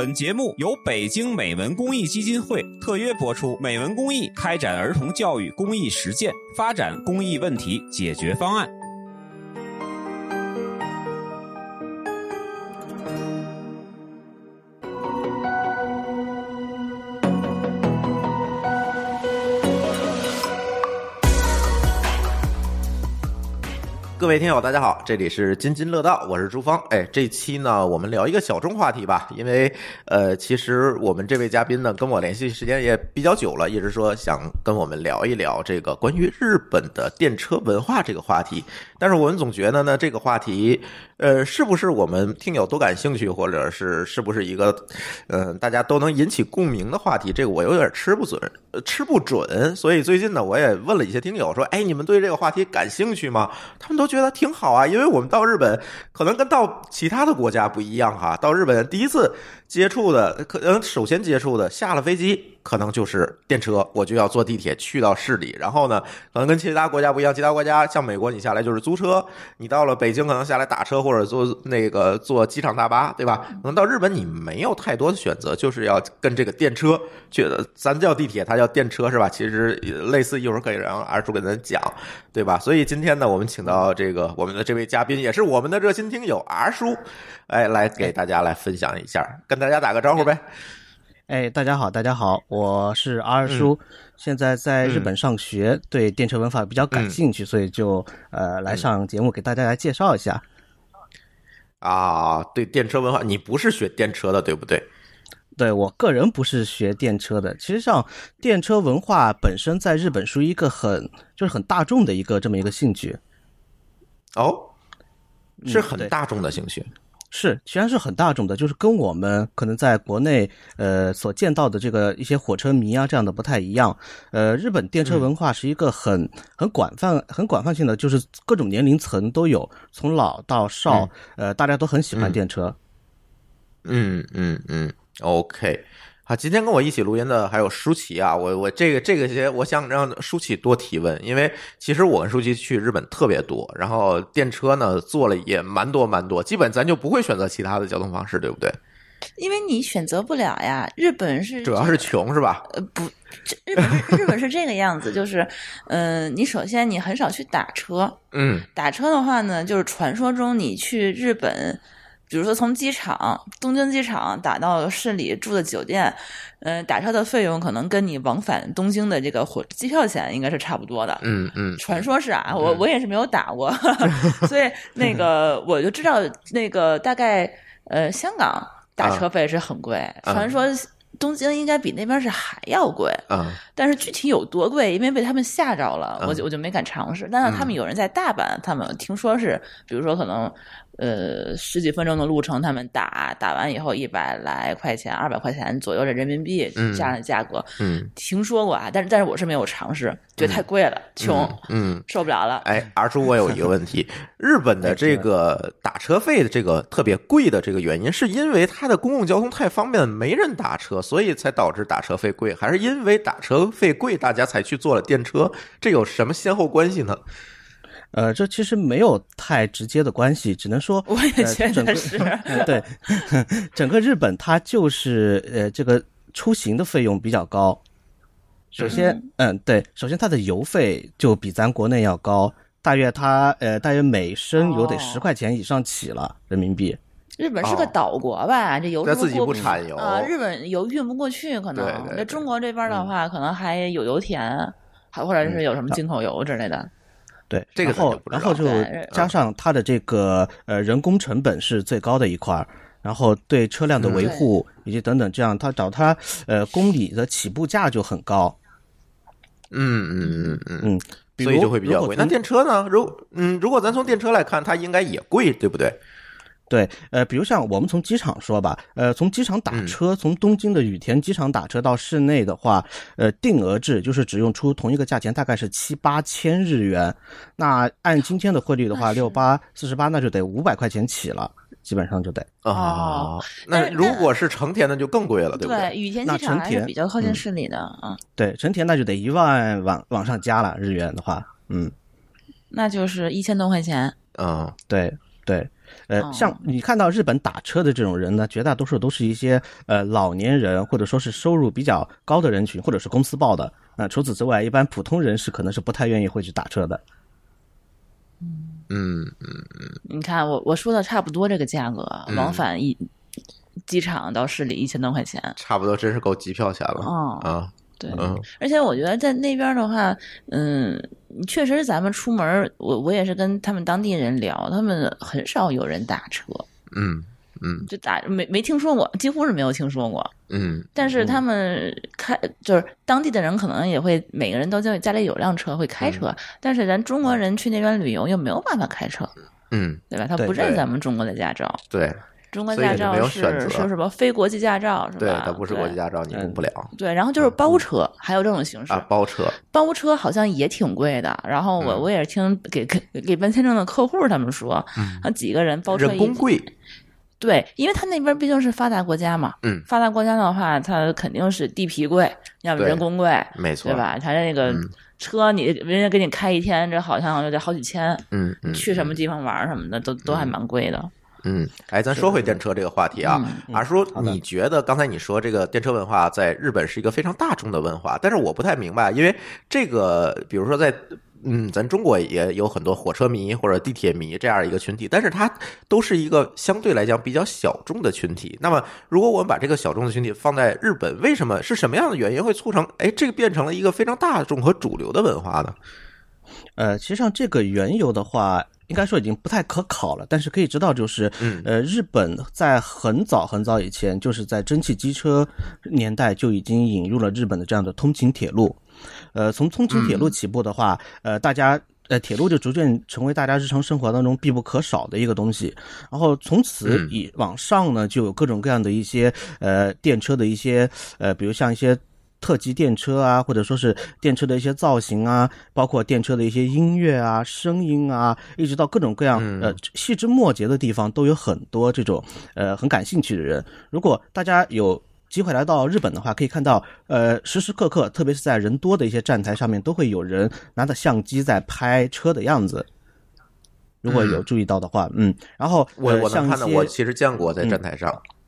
本节目由北京美文公益基金会特约播出。美文公益开展儿童教育公益实践，发展公益问题解决方案。各位听友，大家好，这里是津津乐道，我是朱芳。哎，这期呢，我们聊一个小众话题吧，因为呃，其实我们这位嘉宾呢，跟我联系时间也比较久了，一直说想跟我们聊一聊这个关于日本的电车文化这个话题。但是我们总觉得呢，这个话题，呃，是不是我们听友都感兴趣，或者是是不是一个，呃，大家都能引起共鸣的话题？这个我有点吃不准，吃不准。所以最近呢，我也问了一些听友，说，哎，你们对这个话题感兴趣吗？他们都觉得挺好啊，因为我们到日本，可能跟到其他的国家不一样哈。到日本第一次接触的，可能首先接触的，下了飞机。可能就是电车，我就要坐地铁去到市里。然后呢，可能跟其他国家不一样，其他国家像美国，你下来就是租车；你到了北京，可能下来打车或者坐那个坐机场大巴，对吧？可能到日本你没有太多的选择，就是要跟这个电车去。咱叫地铁，它叫电车是吧？其实类似，一会儿可以让二叔给咱讲，对吧？所以今天呢，我们请到这个我们的这位嘉宾，也是我们的热心听友 R 叔，哎，来给大家来分享一下，跟大家打个招呼呗。哎，大家好，大家好，我是二叔，现在在日本上学，对电车文化比较感兴趣，所以就呃来上节目给大家来介绍一下。啊，对电车文化，你不是学电车的对不对？对我个人不是学电车的，其实像电车文化本身在日本属于一个很就是很大众的一个这么一个兴趣。哦，是很大众的兴趣。是，其实是很大众的，就是跟我们可能在国内呃所见到的这个一些火车迷啊这样的不太一样。呃，日本电车文化是一个很很广泛、很广泛性的，就是各种年龄层都有，从老到少，呃，大家都很喜欢电车。嗯嗯嗯，OK。啊，今天跟我一起录音的还有舒淇啊，我我这个这个些，我想让舒淇多提问，因为其实我跟舒淇去日本特别多，然后电车呢坐了也蛮多蛮多，基本咱就不会选择其他的交通方式，对不对？因为你选择不了呀，日本是主要是穷是吧？呃，不，日本日本是这个样子，就是，嗯，你首先你很少去打车，嗯，打车的话呢，就是传说中你去日本。比如说，从机场东京机场打到市里住的酒店，嗯，打车的费用可能跟你往返东京的这个火机票钱应该是差不多的。嗯嗯，传说是啊，我我也是没有打过，所以那个我就知道那个大概呃，香港打车费是很贵，传说东京应该比那边是还要贵。啊，但是具体有多贵，因为被他们吓着了，我就我就没敢尝试。但是他们有人在大阪，他们听说是，比如说可能。呃，十几分钟的路程，他们打打完以后一百来块钱，二百块钱左右的人民币这样的价格，嗯，听说过啊，但是但是我是没有尝试，觉得太贵了，穷，嗯，受不了了。哎，二叔，我有一个问题，日本的这个打车费的这个特别贵的这个原因，是因为它的公共交通太方便，没人打车，所以才导致打车费贵，还是因为打车费贵，大家才去坐了电车？这有什么先后关系呢？呃，这其实没有太直接的关系，只能说我也觉得是。对，整个日本它就是呃，这个出行的费用比较高。首先，嗯，对，首先它的油费就比咱国内要高，大约它呃，大约每升油得十块钱以上起了人民币。日本是个岛国吧？这油自己不产油啊，日本油运不过去，可能。那中国这边的话，可能还有油田，还或者是有什么进口油之类的。对，这个然后然后就加上它的这个呃人工成本是最高的一块儿，然后对车辆的维护以及等等这样，它找它呃公里的起步价就很高。嗯嗯嗯嗯嗯，所以就会比较贵。那电车呢？如嗯，如果咱从电车来看，它应该也贵，对不对？对，呃，比如像我们从机场说吧，呃，从机场打车，从东京的羽田机场打车到市内的话，呃，定额制就是只用出同一个价钱，大概是七八千日元。那按今天的汇率的话，六八四十八，那就得五百块钱起了，基本上就得。哦，那如果是成田的就更贵了，对不对？羽田机场还是比较靠近市里的啊。对，成田那就得一万往往上加了，日元的话，嗯，那就是一千多块钱。嗯，对对。呃，哦像你看到日本打车的这种人呢，绝大多数都是一些呃老年人，或者说是收入比较高的人群，或者是公司报的。那、除此之外，一般普通人是可能是不太愿意会去打车的。嗯嗯嗯你看我我说的差不多这个价格，嗯往返一机场到市里一千多块钱。差不多真是够机票钱了哦啊，对，嗯而且我觉得在那边的话，嗯，确实咱们出门，我我也是跟他们当地人聊，他们很少有人打车，嗯嗯就打没没听说过，几乎是没有听说过。嗯但是他们开就是当地的人可能也会每个人都家家里有辆车会开车，但是咱中国人去那边旅游又没有办法开车，嗯，对吧？他不认咱们中国的驾照，对中国驾照是是什么非国际驾照是吧？对，它不是国际。驾照，你用不了对，然后就是包车，还有这种形式啊，包车，包车好像也挺贵的。然后我、嗯我也是听给给给办签证的客户他们说，啊几个人包车一人工贵，对，因为他那边毕竟是发达国家嘛，嗯发达国家的话，它肯定是地皮贵，要么人工贵，没错，对？吧？他那个嗯车你人家给你开一天，这好像就得好几千，嗯嗯，去什么地方玩什么的都都还蛮贵的。嗯，哎，咱说回电车这个话题啊，嗯阿叔，你觉得刚才你说这个电车文化在日本是一个非常大众的文化，但是我不太明白，因为这个，比如说在。嗯，咱中国也有很多火车迷或者地铁迷这样一个群体，但是它都是一个相对来讲比较小众的群体。那么，如果我们把这个小众的群体放在日本，为什么是什么样的原因会促成哎这个变成了一个非常大众和主流的文化呢？呃，其实上这个缘由的话，应该说已经不太可考了，但是可以知道，就是嗯呃，日本在很早很早以前，就是在蒸汽机车年代就已经引入了日本的这样的通勤铁路。呃，从通勤铁路起步的话，呃，大家。呃，铁路就逐渐成为大家日常生活当中必不可少的一个东西，然后从此嗯以往上呢，就有各种各样的一些呃电车的一些呃，比如像一些特级电车啊，或者说是电车的一些造型啊，包括电车的一些音乐啊、声音啊，一直到各种各样嗯呃细枝末节的地方，都有很多这种呃很感兴趣的人。如果大家有机会来到日本的话，可以看到，呃，时时刻刻，特别是在人多的一些站台上面，都会有人拿着相机在拍车的样子。如果有注意到的话，嗯，然后我呃我能看到，我其实见过在站台上，嗯，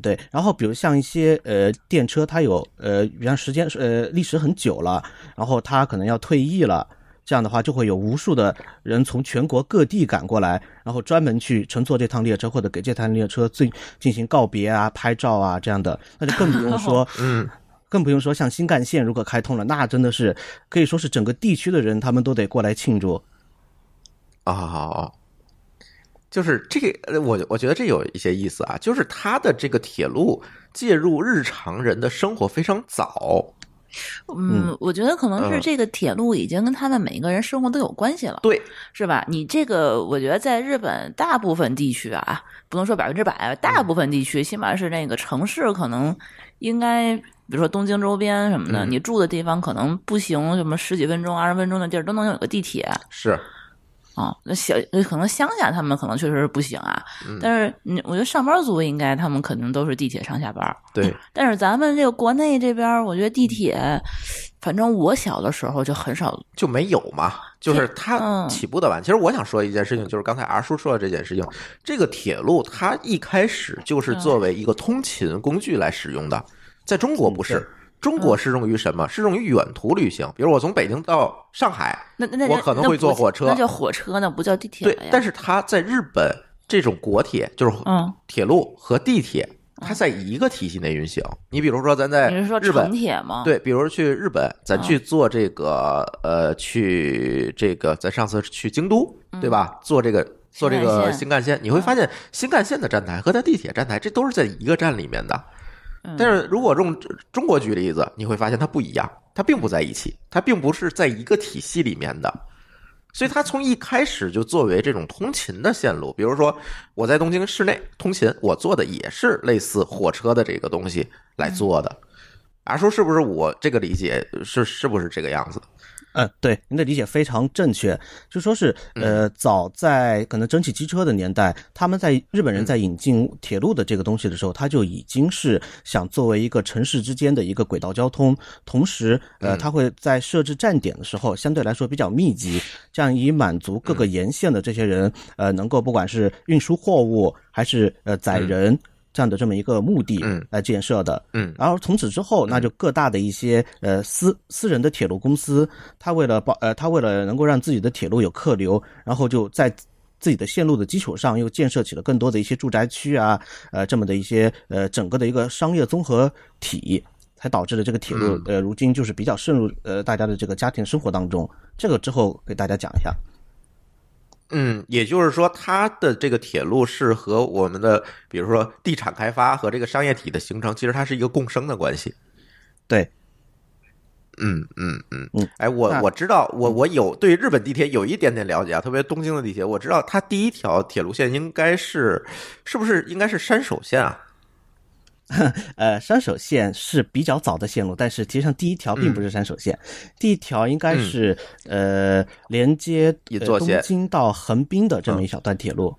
对。然后比如像一些呃电车，它有呃，比方时间呃历史很久了，然后它可能要退役了，这样的话就会有无数的人从全国各地赶过来，然后专门去乘坐这趟列车或者给这趟列车进进行告别啊、拍照啊这样的，那就更不用说 嗯。更不用说像新干线如果开通了，那真的是可以说是整个地区的人他们都得过来庆祝。啊，就是这个，呃我我觉得这有一些意思啊，就是它的这个铁路介入日常人的生活非常早，嗯，我觉得可能是嗯。这个铁路已经跟他的每一个人生活都有关系了，对，是吧？你这个，我觉得在日本大部分地区啊，不能说百分之百，大部分地区，起码是那个城市，可能应该，比如说东京周边什么的，嗯。你住的地方可能步行什么十几分钟、二十分钟的地儿都能有个地铁是，啊。那小可能乡下他们可能确实是不行啊，嗯但是你我觉得上班族应该他们肯定都是地铁上下班。对，但是咱们这个国内这边，我觉得地铁，反正我小的时候就很少。就没有嘛，就是它嗯起步的晚。其实我想说一件事情，就是刚才阿叔说的这件事情，这个铁路它一开始就是作为一个通勤工具来使用的，在中国不嗯是。中国适用于什么？适用于远途旅行，比如我从北京到上海，那那我可能会坐火车那叫火车，呢不叫地铁对但是它在日本这种国铁就是嗯铁路和地铁，它在一个体系内运行。你比如说咱在你是说日本城，铁吗？，对，比如去日本，咱嗯去坐这个呃，去这个咱上次去京都，对吧？坐这个。坐这个新干线，你会发现新干线的站台和它地铁站台，这都是在一个站里面的。但是如果用中国举例子，你会发现它不一样，它并不在一起，它并不是在一个体系里面的。所以它从一开始就作为这种通勤的线路，比如说我在东京市内通勤，我坐的也是类似火车的这个东西来做的。啊，说是不是我这个理解是是不是这个样子？嗯，对，您的理解非常正确。就说是，呃，早在可能蒸汽机车的年代，他们在日本人在引进铁路的这个东西的时候，他就已经是想作为一个城市之间的一个轨道交通，同时，呃，他会在设置站点的时候相对来说比较密集，这样以满足各个沿线的这些人，呃，能够不管是运输货物还是呃载人。这样的这么一个目的来建设的，嗯，然后从此之后，那就各大的一些呃私私人的铁路公司，他为了保呃他为了能够让自己的铁路有客流，然后就在自己的线路的基础上，又建设起了更多的一些住宅区啊，呃这么的一些呃整个的一个商业综合体，才导致了这个铁路呃如今就是比较渗入呃大家的这个家庭生活当中。这个之后给大家讲一下。嗯，也就是说，它的这个铁路是和我们的，比如说地产开发和这个商业体的形成，其实它是一个共生的关系。对，嗯嗯嗯嗯，哎，我我知道，我我有对日本地铁有一点点了解啊，特别东京的地铁，我知道它第一条铁路线应该是，是不是应该是山手线啊？呃，山手线是比较早的线路，但是其实际上第一条并不是山手线，第一条应该是呃连接东京到横滨的这么一小段铁路。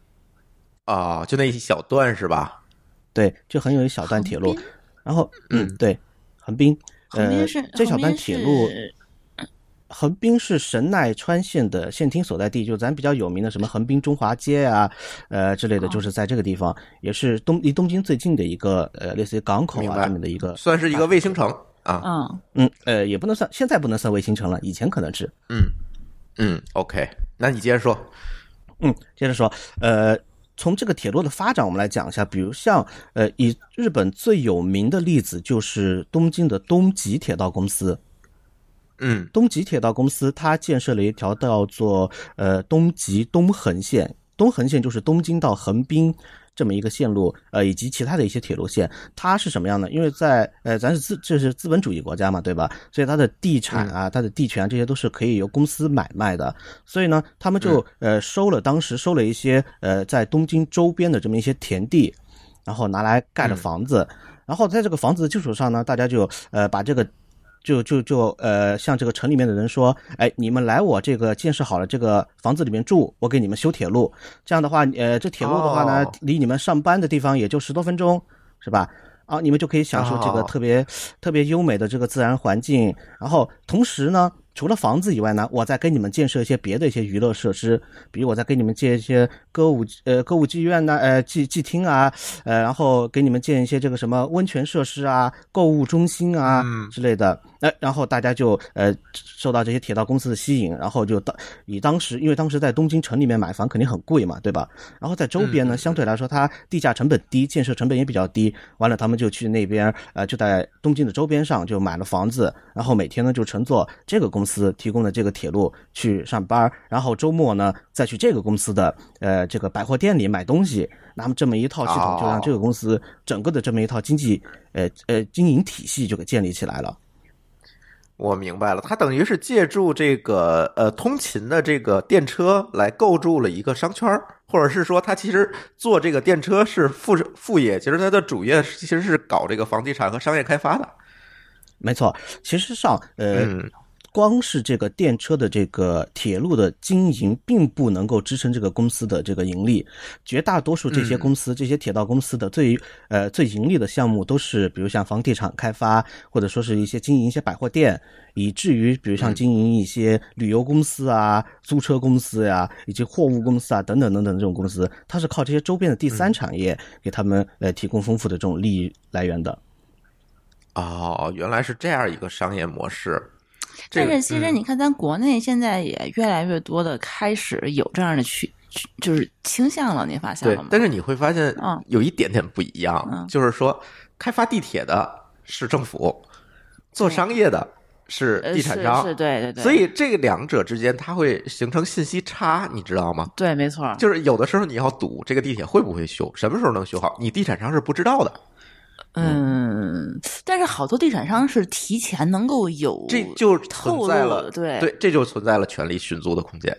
啊，就那一小段是吧？对，就很有一小段铁路。然后，嗯，对，横滨，呃，这小段铁路。横滨是神奈川县的县厅所在地，就咱比较有名的什么横滨中华街啊，呃之类的，就是在这个地方，也是东离东京最近的一个呃类似于港口啊这么的一个，算是一个卫星城啊。嗯嗯呃也不能算，现在不能算卫星城了，以前可能是。嗯嗯，OK，那你接着说。嗯，接着说，呃，从这个铁路的发展，我们来讲一下，比如像呃以日本最有名的例子就是东京的东急铁道公司。嗯，东急铁道公司它建设了一条叫做呃东急东横线，东横线就是东京到横滨这么一个线路，呃以及其他的一些铁路线。它是什么样的？因为在呃咱是资这是资本主义国家嘛，对吧？所以它的地产啊、它的地权这些都是可以由公司买卖的。所以呢，他们就呃收了当时收了一些呃在东京周边的这么一些田地，然后拿来盖了房子。然后在这个房子的基础上呢，大家就呃把这个。就就就呃，向这个城里面的人说，哎，你们来我这个建设好了这个房子里面住，我给你们修铁路。这样的话，呃，这铁路的话呢，离你们上班的地方也就十多分钟，是吧？啊，你们就可以享受这个特别特别优美的这个自然环境。然后同时呢。除了房子以外呢，我再给你们建设一些别的一些娱乐设施，比如我再给你们建一些歌舞呃歌舞剧院呢，呃剧剧厅啊，呃然后给你们建一些这个什么温泉设施啊、购物中心啊之类的，呃然后大家就呃受到这些铁道公司的吸引，然后就当以当时因为当时在东京城里面买房肯定很贵嘛，对吧？然后在周边呢，相对来说它地价成本低，建设成本也比较低，完了他们就去那边呃就在东京的周边上就买了房子，然后每天呢就乘坐这个。公司提供的这个铁路去上班，然后周末呢再去这个公司的呃这个百货店里买东西，那么这么一套系统就让这个公司整个的这么一套经济呃呃经营体系就给建立起来了。我明白了，它等于是借助这个呃通勤的这个电车来构筑了一个商圈，或者是说他其实做这个电车是副副业，其实他的主业其实是搞这个房地产和商业开发的。没错，其实上呃。光是这个电车的这个铁路的经营，并不能够支撑这个公司的这个盈利。绝大多数这些公司，这些铁道公司的最呃最盈利的项目，都是比如像房地产开发，或者说是一些经营一些百货店，以至于比如像经营一些旅游公司啊、租车公司呀，以及货物公司啊等等等等这种公司，它是靠这些周边的第三产业给他们呃提供丰富的这种利益来源的。哦，原来是这样一个商业模式。但是其实你看，咱国内现在也越来越多的开始有这样的去，就是倾向了。你发现了吗？但是你会发现，嗯，有一点点不一样，就是说，开发地铁的是政府，做商业的是地产商，是对对对。所以这个两者之间，它会形成信息差，你知道吗？对，没错。就是有的时候你要赌这个地铁会不会修，什么时候能修好，你地产商是不知道的。嗯，但是好多地产商是提前能够有，这就存在了，对。对，这就存在了权力寻租的空间。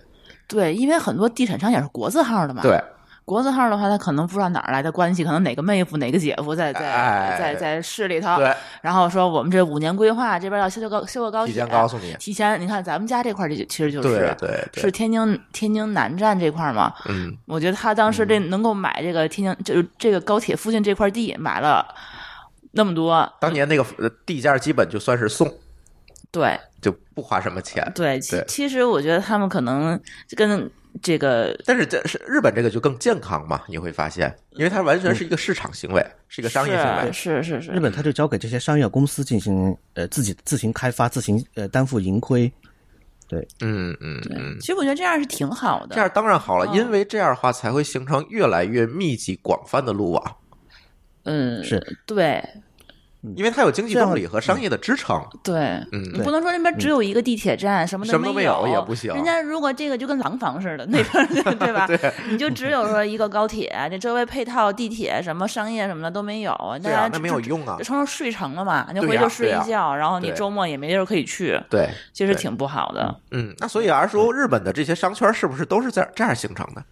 对，因为很多地产商也是国字号的嘛。对，国字号的话，他可能不知道哪儿来的关系，可能哪个妹夫、哪个姐夫在在哎。在在市里头，对，然后说我们这五年规划这边要修修高修个高铁提，前告诉你，提前你看咱们家这块儿就其实就是对对对，是天津天津南站这块儿嘛，嗯，我觉得他当时这能够买这个天津就是这个高铁附近这块地买了那么多，当年那个呃地价基本就算是送，对。就不花什么钱。对，其对。其实我觉得他们可能跟这个但是这是日本这个就更健康嘛？你会发现，因为它完全是一个市场行为，是一个商业行为。是是是是。日本它就交给这些商业公司进行呃自己自行开发、自行呃担负盈亏。对。嗯嗯嗯，其实我觉得这样是挺好的。这样当然好了，嗯。因为这样的话才会形成越来越密集、广泛的路网，嗯，是。对因为它有经济动力和商业的支撑。对，嗯你不能说那边只有一个地铁站，什么什么都没有有也不行人家如果这个就跟廊坊似的，那边 对吧？对你就只有说一个高铁，这周围配套地铁什么商业什么的都没有，大家，啊那没有用啊就。成了睡城了嘛？你回去睡一觉，然后你周末也没地儿可以去，对，对其实挺不好的。嗯，那所以而说，日本的这些商圈是不是都是在这样形成的？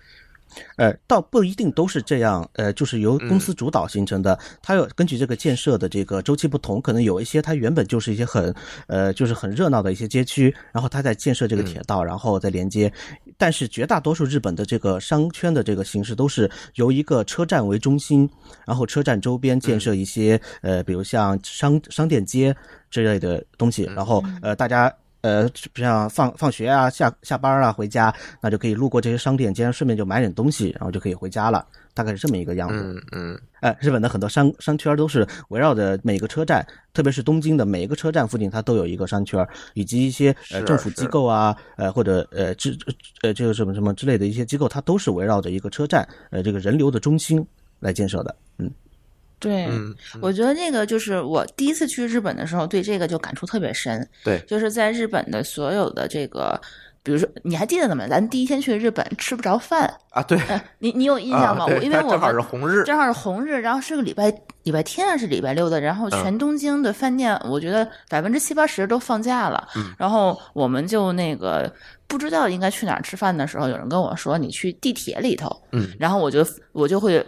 呃，倒不一定都是这样，呃，就是由公嗯司主导形成的。它有根据这个建设的这个周期不同，可能有一些它原本就是一些很呃，就是很热闹的一些街区，然后它在建设这个铁道，然后再连接。但是绝大多数日本的这个商圈的这个形式都是由一个车站为中心，然后车站周边建设一些、呃，比如像商商店街之类的东西，然后呃，大家。呃，像放放学啊、下下班啊、回家，那就可以路过这些商店街，顺便就买点东西，然后就可以回家了。大概是这么一个样子。嗯嗯呃，日本的很多商商圈都是围绕着每个车站，特别是东京的每一个车站附近，它都有一个商圈，以及一些呃政府机构啊，呃或者呃之呃这个什么什么之类的一些机构，它都是围绕着一个车站，呃这个人流的中心来建设的。嗯，对，嗯，我觉得那个就是我第一次去日本的时候，对这个就感触特别深。对，就是在日本的所有的这个，比如说，你还记得吗？咱第一天去日本吃不着饭，啊，对，呃，你你有印象吗？啊我因为我正好是红日，正好是红日，然后是个礼拜礼拜天还是礼拜六的，然后嗯全东京的饭店，我觉得百分之七八十都放假了。嗯然后我们就那个不知道应该去哪儿吃饭的时候，有人跟我说你去地铁里头，嗯，然后我就我就会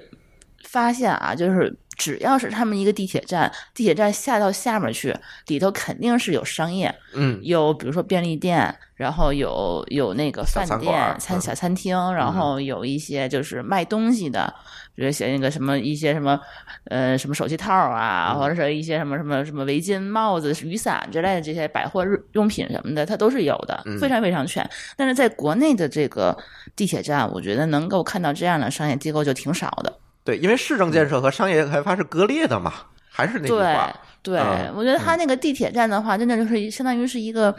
发现啊，就是只要是他们一个地铁站，地铁站下到下面去，里头肯定是有商业，嗯有比如说便利店，然后有有那个饭店、餐嗯小餐厅，然后有一些就是卖东西的，比如写那个什么一些什么呃什么手机套啊，嗯或者是一些什么什么什么围巾、帽子、雨伞之类的这些百货日用品什么的，它都是有的，嗯非常非常全。但是在国内的这个地铁站，我觉得能够看到这样的商业机构就挺少的。对，因为市政建设和商业开发是割裂的嘛，还是那句对话，对，嗯我觉得它那个地铁站的话，真的就是相当于是一个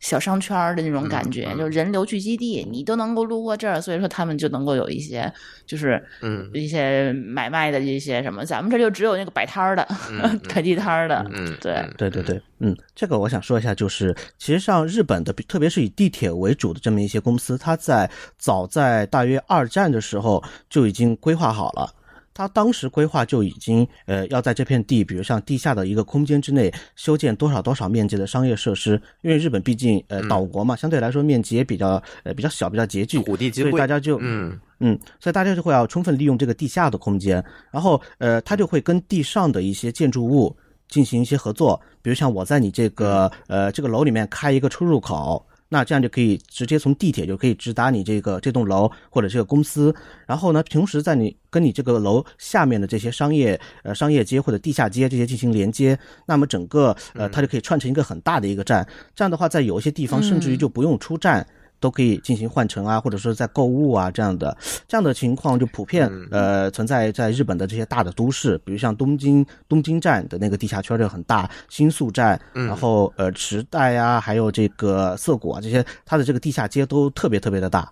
小商圈儿的那种感觉，嗯嗯就是人流聚集地，你都能够路过这儿，所以说他们就能够有一些就是嗯一些买卖的一些什么，咱们这就只有那个摆摊儿的、嗯 摆地摊儿的，嗯，对嗯对对对，嗯，这个我想说一下，就是其实像日本的，特别是以地铁为主的这么一些公司，它在早在大约二战的时候就已经规划好了。它当时规划就已经，呃，要在这片地，比如像地下的一个空间之内修建多少多少面积的商业设施，因为日本毕竟呃岛国嘛，相对来说面积也比较呃比较小，比较拮据，所以土地金贵，大家就嗯。嗯，所以大家就会要充分利用这个地下的空间，然后呃，它就会跟地上的一些建筑物进行一些合作，比如像我在你这个呃这个楼里面开一个出入口。那这样就可以直接从地铁就可以直达你这个这栋楼或者这个公司，然后呢，平时在你跟你这个楼下面的这些商业呃商业街或者地下街这些进行连接，那么整个呃它就可以串成一个很大的一个站。这样的话，在有一些地方甚至于就不用出站。都可以进行换乘啊，或者说在购物啊这样的这样的情况就普遍呃存在在日本的这些大的都市，比如像东京东京站的那个地下圈就很大，新宿站，然后呃池袋啊，还有这个涩谷啊这些，它的这个地下街都特别特别的大。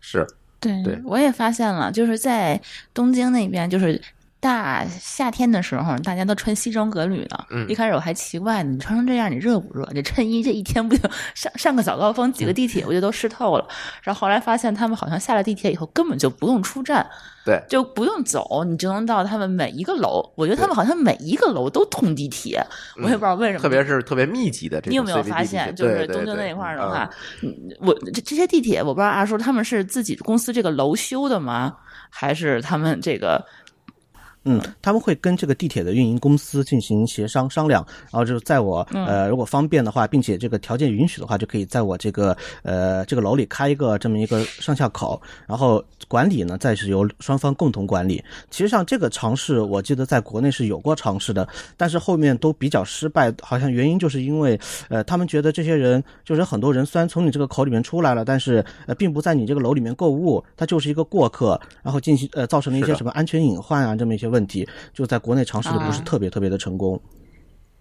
是，对对。我也发现了，就是在东京那边，就是大夏天的时候，大家都穿西装革履的。嗯一开始我还奇怪呢，你穿成这样，你热不热？这衬衣这一天不就上上个早高峰，挤个地铁，我就都湿透了。然后后来发现，他们好像下了地铁以后，根本就不用出站，对，就不用走，你就能到他们每一个楼。我觉得他们好像每一个楼都通地铁，我也不知道为什么。特别是特别密集的这种你有没有发现，就是东京那一块儿的嗯话，嗯我这这些地铁，我不知道阿叔他们是自己公司这个楼修的吗？还是他们这个嗯，他们会跟这个地铁的运营公司进行协商商量，然后就是在我嗯。呃如果方便的话，并且这个条件允许的话，就可以在我这个呃这个楼里开一个这么一个上下口，然后管理呢再是由双方共同管理。其实上这个尝试，我记得在国内是有过尝试的，但是后面都比较失败，好像原因就是因为呃他们觉得这些人就是很多人虽然从你这个口里面出来了，但是呃并不在你这个楼里面购物，他就是一个过客，然后进行呃造成了一些什么安全隐患啊这么一些问题，就在国内尝试的不是啊特别特别的成功。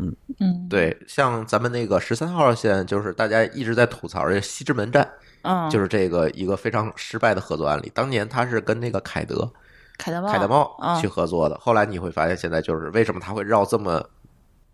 嗯嗯对，像咱们那个十三号线，就是大家一直在吐槽这西直门站，嗯，就是这个一个非常失败的合作案例。当年他是跟那个凯德、凯德茂凯德茂嗯去合作的，后来你会发现，现在就是为什么他会绕这么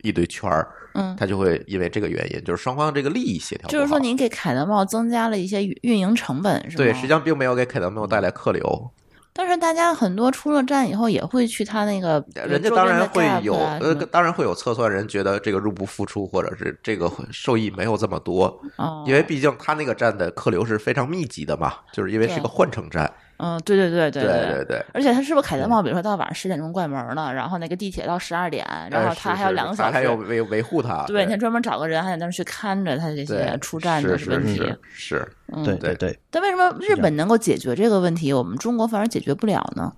一堆圈儿，嗯。他就会因为这个原因，就是双方这个利益协调。就是说，您给凯德茂增加了一些运营成本，是吧？对，实际上并没有给凯德茂带来客流，但是大家很多出了站以后也会去他那个，人家当然会有，呃，当然会有测算人觉得这个入不敷出，或者是这个受益没有这么多，哦。因为毕竟他那个站的客流是非常密集的嘛，就是因为是个换乘站，嗯，对对对对对对对。而且他是不是凯德茂？比如说到晚上十点钟关门了，然后那个地铁到十二点，然后哎他还有两个小他还要时，维维护他，对，你专门找个人还得在那儿去看着他这些出站的问题。是是，嗯，对对对，但为什么日本能够解决这个问题，我们中国反而解决不了呢？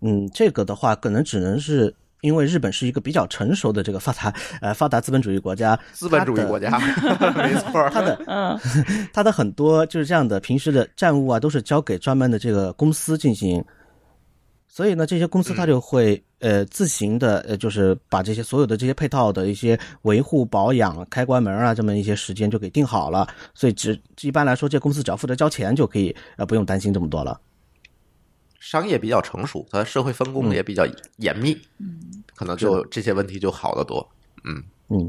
嗯，这个的话可能只能是。因为日本是一个比较成熟的这个发达 呃发达资本主义国家，资本主义国家，家，没错，它的嗯它的很多就是这样的平时的债务啊，都是交给专门的这个公司进行。所以呢，这些公司它就会、呃自行的呃，就是把这些所有的这些配套的一些维护、保养、开关门啊这么一些时间就给定好了。所以只一般来说，这公司只要负责交钱就可以，呃，不用担心这么多了。商业比较成熟，它社会分工也比较严密，嗯，可能就这些问题就好得多，嗯。嗯。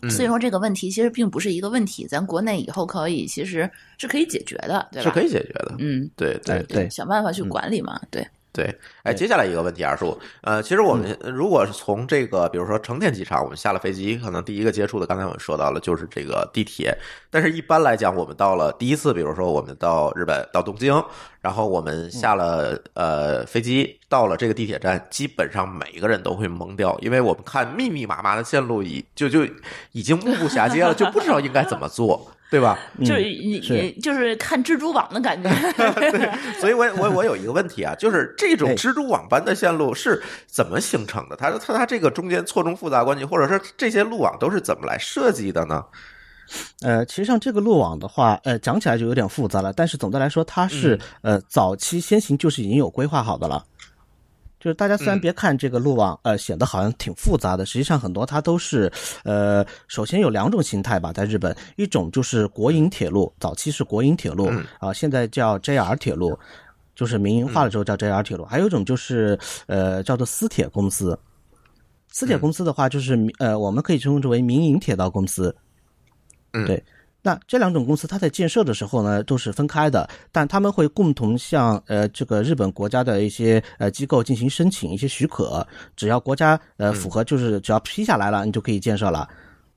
嗯。所以说这个问题其实并不是一个问题，咱国内以后可以其实是可以解决的，对吧？是可以解决的，嗯，对对哎对。想办法去管理嘛，对，对，哎，接下来一个问题，二叔，呃，其实我们如果是从这个，比如说成田机场，我们下了飞机，可能第一个接触的，刚才我们说到了，就是这个地铁。但是，一般来讲，我们到了第一次，比如说我们到日本，到东京，然后我们下了呃飞机，到了这个地铁站，基本上每一个人都会懵掉，因为我们看密密麻麻的线路已就就已经目不暇接了，就不知道应该怎么做，对吧？就是你你就是看蜘蛛网的感觉，对所以我我我有一个问题啊，就是这种哎蜘蛛网般的线路是怎么形成的？它它它这个中间错综复杂关系，或者说这些路网都是怎么来设计的呢？呃，其实像这个路网的话，呃，讲起来就有点复杂了。但是总的来说，它是、呃早期先行就是已经有规划好的了。就是大家虽然嗯。别看这个路网，呃，显得好像挺复杂的，实际上很多它都是，呃，首先有两种形态吧，在日本，一种就是国营铁路，早期是国营铁路嗯。啊、现在叫 JR 铁路，就是民营化了之后叫 JR 铁路。还有一种就是呃叫做私铁公司，私铁公司的话就是呃我们可以称之为民营铁道公司，嗯。对。那这两种公司，它在建设的时候呢，都是分开的，但他们会共同向呃这个日本国家的一些呃机构进行申请一些许可，只要国家呃符合，就是只要批下来了，你就可以建设了，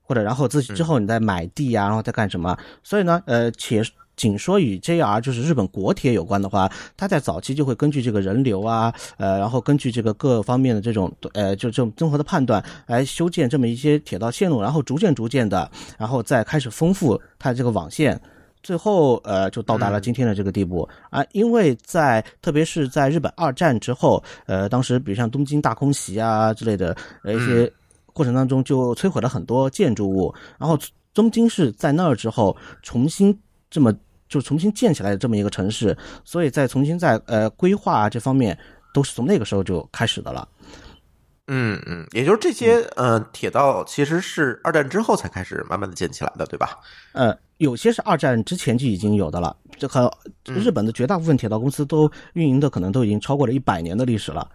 或者然后自己之后你再买地啊，然后再干什么？所以呢，呃，且仅说与 JR 就是日本国铁有关的话，它在早期就会根据这个人流啊，呃，然后根据这个各方面的这种呃，就这种综合的判断来修建这么一些铁道线路，然后逐渐逐渐的，然后再开始丰富它这个网线。最后，呃，就到达了今天的这个地步、啊！因为在特别是在日本二战之后，呃，当时比如像东京大空袭啊之类的，呃，一些过程当中就摧毁了很多建筑物，然后东京是在那儿之后重新这么就重新建起来的这么一个城市，所以在重新在呃规划啊这方面都是从那个时候就开始的了。嗯嗯，也就是这些呃铁道其实是二战之后才开始慢慢的建起来的，对吧？呃，有些是二战之前就已经有的了，这和日本的绝大部分铁道公司都运营的可能都已经超过了一百年的历史了。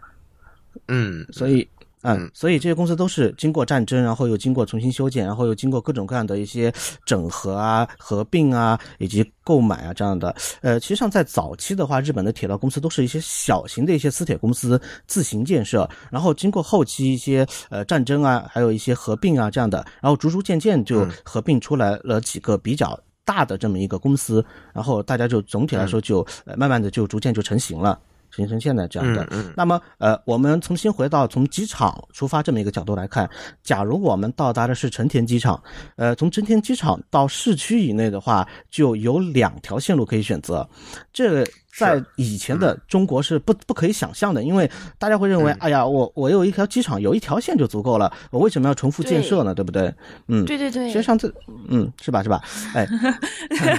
嗯，所以。嗯嗯，所以这些公司都是经过战争，然后又经过重新修建，然后又经过各种各样的一些整合啊、合并啊，以及购买啊这样的。呃，其实上在早期的话，日本的铁道公司都是一些小型的一些私铁公司自行建设，然后经过后期一些呃战争啊，还有一些合并啊这样的，然后逐逐渐渐就合并出来了几个比较大的这么一个公司，然后大家就总体来说就、呃慢慢的就逐渐就成型了。形成现在这样的。嗯嗯那么，呃，我们重新回到从机场出发这么一个角度来看，假如我们到达的是成田机场，呃，从成田机场到市区以内的话，就有两条线路可以选择。这个在以前的中国是不不可以想象的，因为大家会认为，哎呀，我我有一条机场，有一条线就足够了，我为什么要重复建设呢？对不对？嗯，对对对实际上这，嗯，是吧？是吧？哎，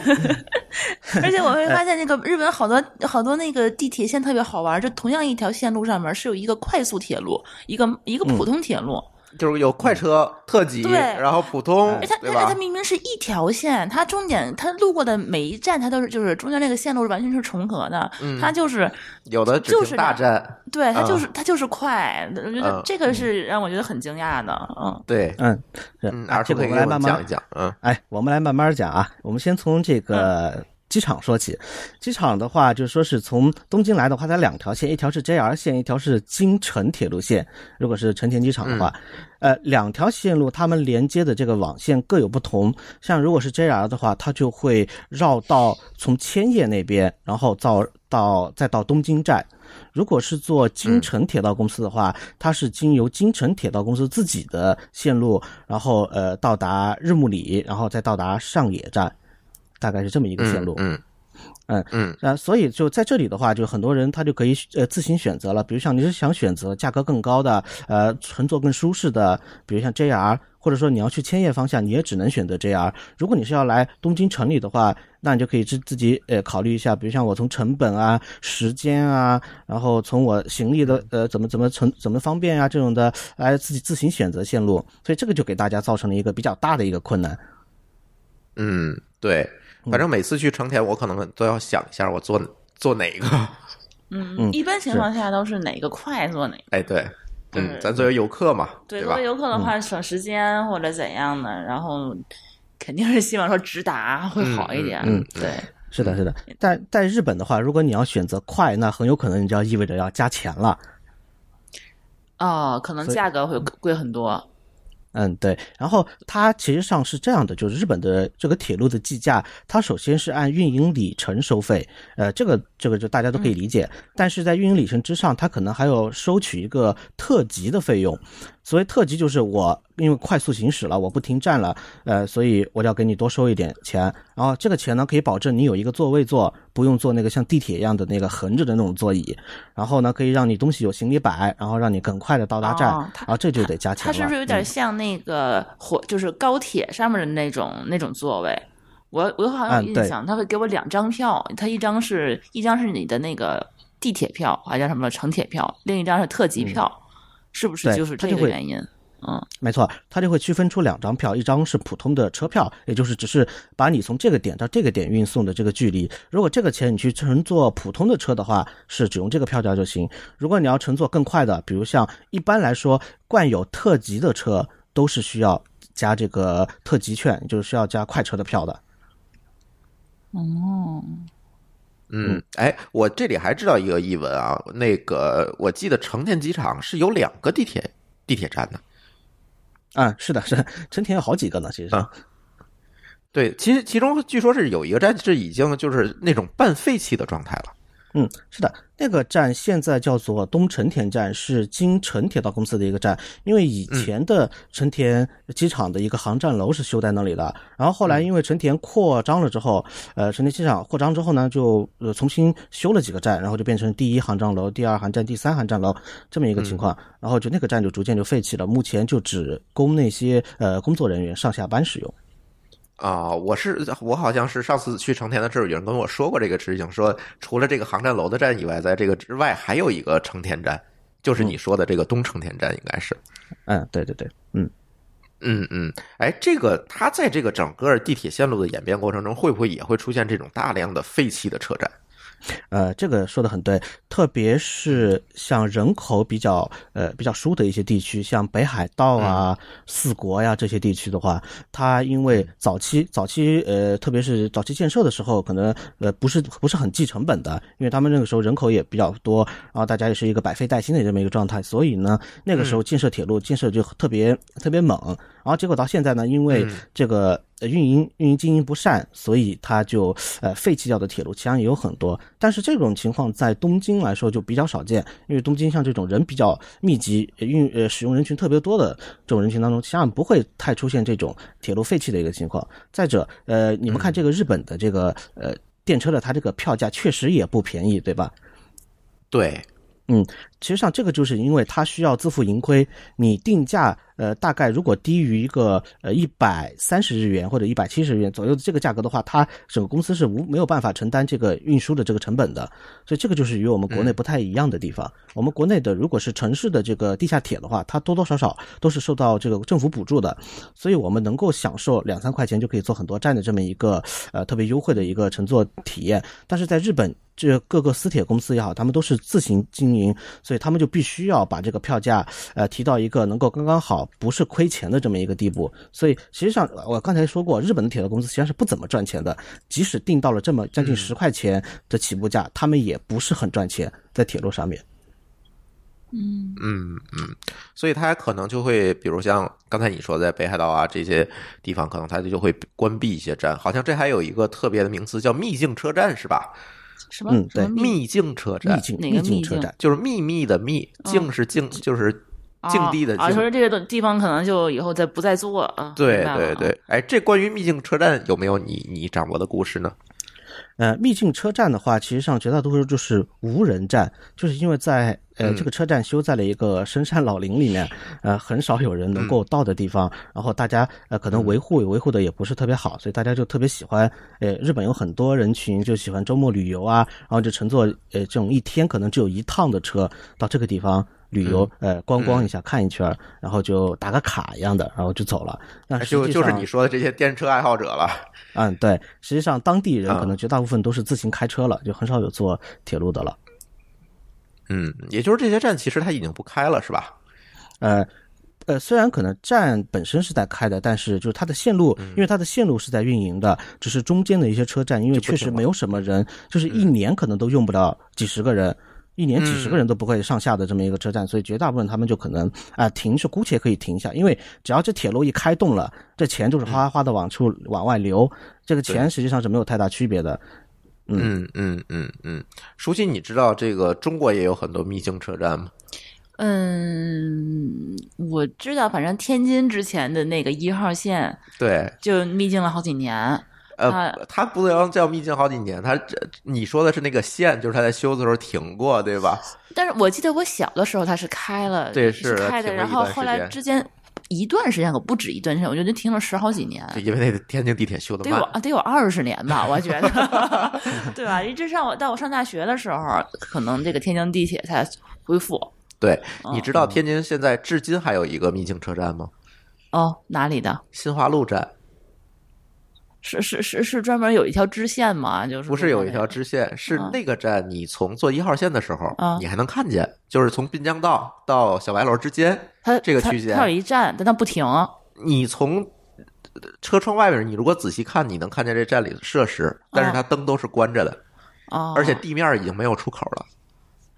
而且我会发现，那个日本好多好多那个地铁线特别好玩，就同样一条线路上面是有一个快速铁路，一个一个普通铁路，就是有快车、特急，对然后普通而，它对吧但是它？明明是一条线，它终点它路过的每一站，它都是就是中间那个线路是完全是重合的，它就是有的就是大站，对它就是、嗯它就是快，我觉得嗯这个是让我觉得很惊讶的，嗯。对，嗯，是嗯，啊这个二叔可以给我我们来慢慢讲一讲，嗯哎，我们来慢慢讲啊。我们先从这个机场说起。机场的话，就是说是从东京来的话，它两条线，一条是 JR 线，一条是京成铁路线。如果是成田机场的话，呃，两条线路它们连接的这个网线各有不同。像如果是 JR 的话，它就会绕到从千叶那边，然后到到再到东京站。如果是做京城铁道公司的话，它是经由京城铁道公司自己的线路，然后呃到达日暮里，然后再到达上野站，大概是这么一个线路。嗯嗯嗯啊，所以就在这里的话，就很多人他就可以呃自行选择了。比如像你是想选择价格更高的，呃乘坐更舒适的，比如像 JR，或者说你要去千叶方向，你也只能选择 JR。如果你是要来东京城里的话，那你就可以自自己呃考虑一下，比如像我从成本啊、时间啊，然后从我行李的呃怎么怎么成怎么方便啊这种的，来自己自行选择线路。所以这个就给大家造成了一个比较大的一个困难。嗯，对，反正每次去成田，我可能都要想一下，我坐坐哪个。嗯，嗯一般情况下都是哪个快坐哪个。哎，对，嗯对，咱作为游客嘛，对，对吧作为？游客的话，省时间或者怎样的，然后肯定是希望说直达会好一点。嗯对，是的，是的。但在日本的话，如果你要选择快，那很有可能你就要意味着要加钱了。哦，可能价格会贵很多。嗯，对。然后它其实上是这样的，就是日本的这个铁路的计价，它首先是按运营里程收费，呃，这个这个就大家都可以理解。但是在运营里程之上，它可能还有收取一个特级的费用。所谓特级，就是我因为快速行驶了，我不停站了，呃，所以我就要给你多收一点钱。然后这个钱呢，可以保证你有一个座位坐，不用坐那个像地铁一样的那个横着的那种座椅。然后呢，可以让你东西有行李摆，然后让你更快的到达站。哦然后这就得加钱了。它是不是有点嗯像那个火，就是高铁上面的那种那种座位？我我好像有印象，他会给我两张票，他一张是一张是你的那个地铁票，还叫什么城铁票，另一张是特级票，是不是就是它就会这个原因？嗯，没错，它就会区分出两张票，一张是普通的车票，也就是只是把你从这个点到这个点运送的这个距离。如果这个钱你去乘坐普通的车的话，是只用这个票价就行。如果你要乘坐更快的，比如像一般来说惯有特级的车，都是需要加这个特级券，就是需要加快车的票的。哦，嗯，哎，我这里还知道一个译文啊，那个我记得成田机场是有两个地铁地铁站的。啊、是的，是的，成田有好几个呢，其实是。啊对，其实其中据说是有一个站是已经就是那种半废弃的状态了。嗯，是的，那个站现在叫做东成田站，是京成铁道公司的一个站。因为以前的成田机场的一个航站楼是修在那里的，然后后来因为成田扩张了之后，呃，成田机场扩张之后呢，就呃重新修了几个站，然后就变成第一航站楼、第二航站、第三航站楼这么一个情况。然后就那个站就逐渐就废弃了，目前就只供那些呃工作人员上下班使用。啊、我是我好像是上次去成田的时候，有人跟我说过这个事情，说除了这个航站楼的站以外，在这个之外还有一个成田站，就是你说的这个东成田站，应该是。嗯，对对对，嗯。嗯嗯，哎，这个它在这个整个地铁线路的演变过程中，会不会也会出现这种大量的废弃的车站？呃，这个说的很对，特别是像人口比较呃比较疏的一些地区，像北海道啊、四国呀这些地区的话，它因为早期早期呃，特别是早期建设的时候，可能呃不是不是很计成本的，因为他们那个时候人口也比较多，然后大家也是一个百废待兴的这么一个状态，所以呢，那个时候建设铁路建设就特别特别猛，然后结果到现在呢，因为这个。呃，运营运营经营不善，所以它就呃废弃掉的铁路其实也有很多。但是这种情况在东京来说就比较少见，因为东京像这种人比较密集、运呃使用人群特别多的这种人群当中，其实不会太出现这种铁路废弃的一个情况。再者，呃，你们看这个日本的这个呃电车的它这个票价确实也不便宜，对吧？对，嗯，其实上这个就是因为它需要自负盈亏，你定价。呃，大概如果低于一个呃一百三十日元或者一百七十日元左右的这个价格的话，它整个公司是无没有办法承担这个运输的这个成本的，所以这个就是与我们国内不太一样的地方。我们国内的如果是城市的这个地下铁的话，它多多少少都是受到这个政府补助的，所以我们能够享受两三块钱就可以坐很多站的这么一个呃特别优惠的一个乘坐体验。但是在日本，这各个私铁公司也好，他们都是自行经营，所以他们就必须要把这个票价呃提到一个能够刚刚好。不是亏钱的这么一个地步，所以实际上我刚才说过，日本的铁路公司实际上是不怎么赚钱的。即使定到了这么将近十块钱的起步价，他们也不是很赚钱在铁路上面。嗯嗯嗯，所以它可能就会，比如像刚才你说在北海道啊这些地方，可能它就会关闭一些站。好像这还有一个特别的名词叫秘境车站，是吧？什么？嗯，对，秘境车站，秘境哪个秘境车站就是秘密的秘，境是境，就是。境地的啊，说这个地方可能就以后再不再做啊。对对对，哎，这关于秘境车站有没有你你掌握的故事呢？呃，秘境车站的话，其实上绝大多数就是无人站，就是因为在呃这个车站修在了一个深山老林里面，呃，很少有人能够到的地方，然后大家呃可能维护维护的也不是特别好，所以大家就特别喜欢。呃，日本有很多人群就喜欢周末旅游啊，然后就乘坐呃这种一天可能只有一趟的车到这个地方。旅游，呃，观光一下，看一圈，然后就打个卡一样的，然后就走了。那就就是你说的这些电车爱好者了。嗯，对，实际上当地人可能绝大部分都是自行开车了，就很少有坐铁路的了。嗯，也就是这些站其实它已经不开了，是吧？呃。呃，虽然可能站本身是在开的，但是就是它的线路，因为它的线路是在运营的，只是中间的一些车站，因为确实没有什么人，就是一年可能都用不到几十个人。一年几十个人都不会上下的这么一个车站，所以绝大部分他们就可能啊停是姑且可以停下，因为只要这铁路一开动了，这钱就是哗哗的往出往外流，这个钱实际上是没有太大区别的。嗯嗯嗯嗯，熟悉，你知道这个中国也有很多秘境车站吗？嗯，我知道，反正天津之前的那个一号线，对，就秘境了好几年。呃，它不能叫秘境好几年，他这你说的是那个线，就是他在修的时候停过，对吧？但是我记得我小的时候它是开了，对，是开的，然后后来之间一段时间可不止一段时间，我觉得停了十好几年。因为那个天津地铁修的得有得有二十年吧，我觉得，对吧？一直上我到我上大学的时候，可能这个天津地铁才恢复。对，你知道天津现在至今还有一个秘境车站吗？哦，哪里的？新华路站。是是是是专门有一条支线吗？就是不是有一条支线？是那个站，你从坐一号线的时候，啊，你还能看见，就是从滨江道到小白楼之间，它这个区间，它有一站，但它不停。你从车窗外面，你如果仔细看，你能看见这站里的设施，但是它灯都是关着的，哦，而且地面已经没有出口了，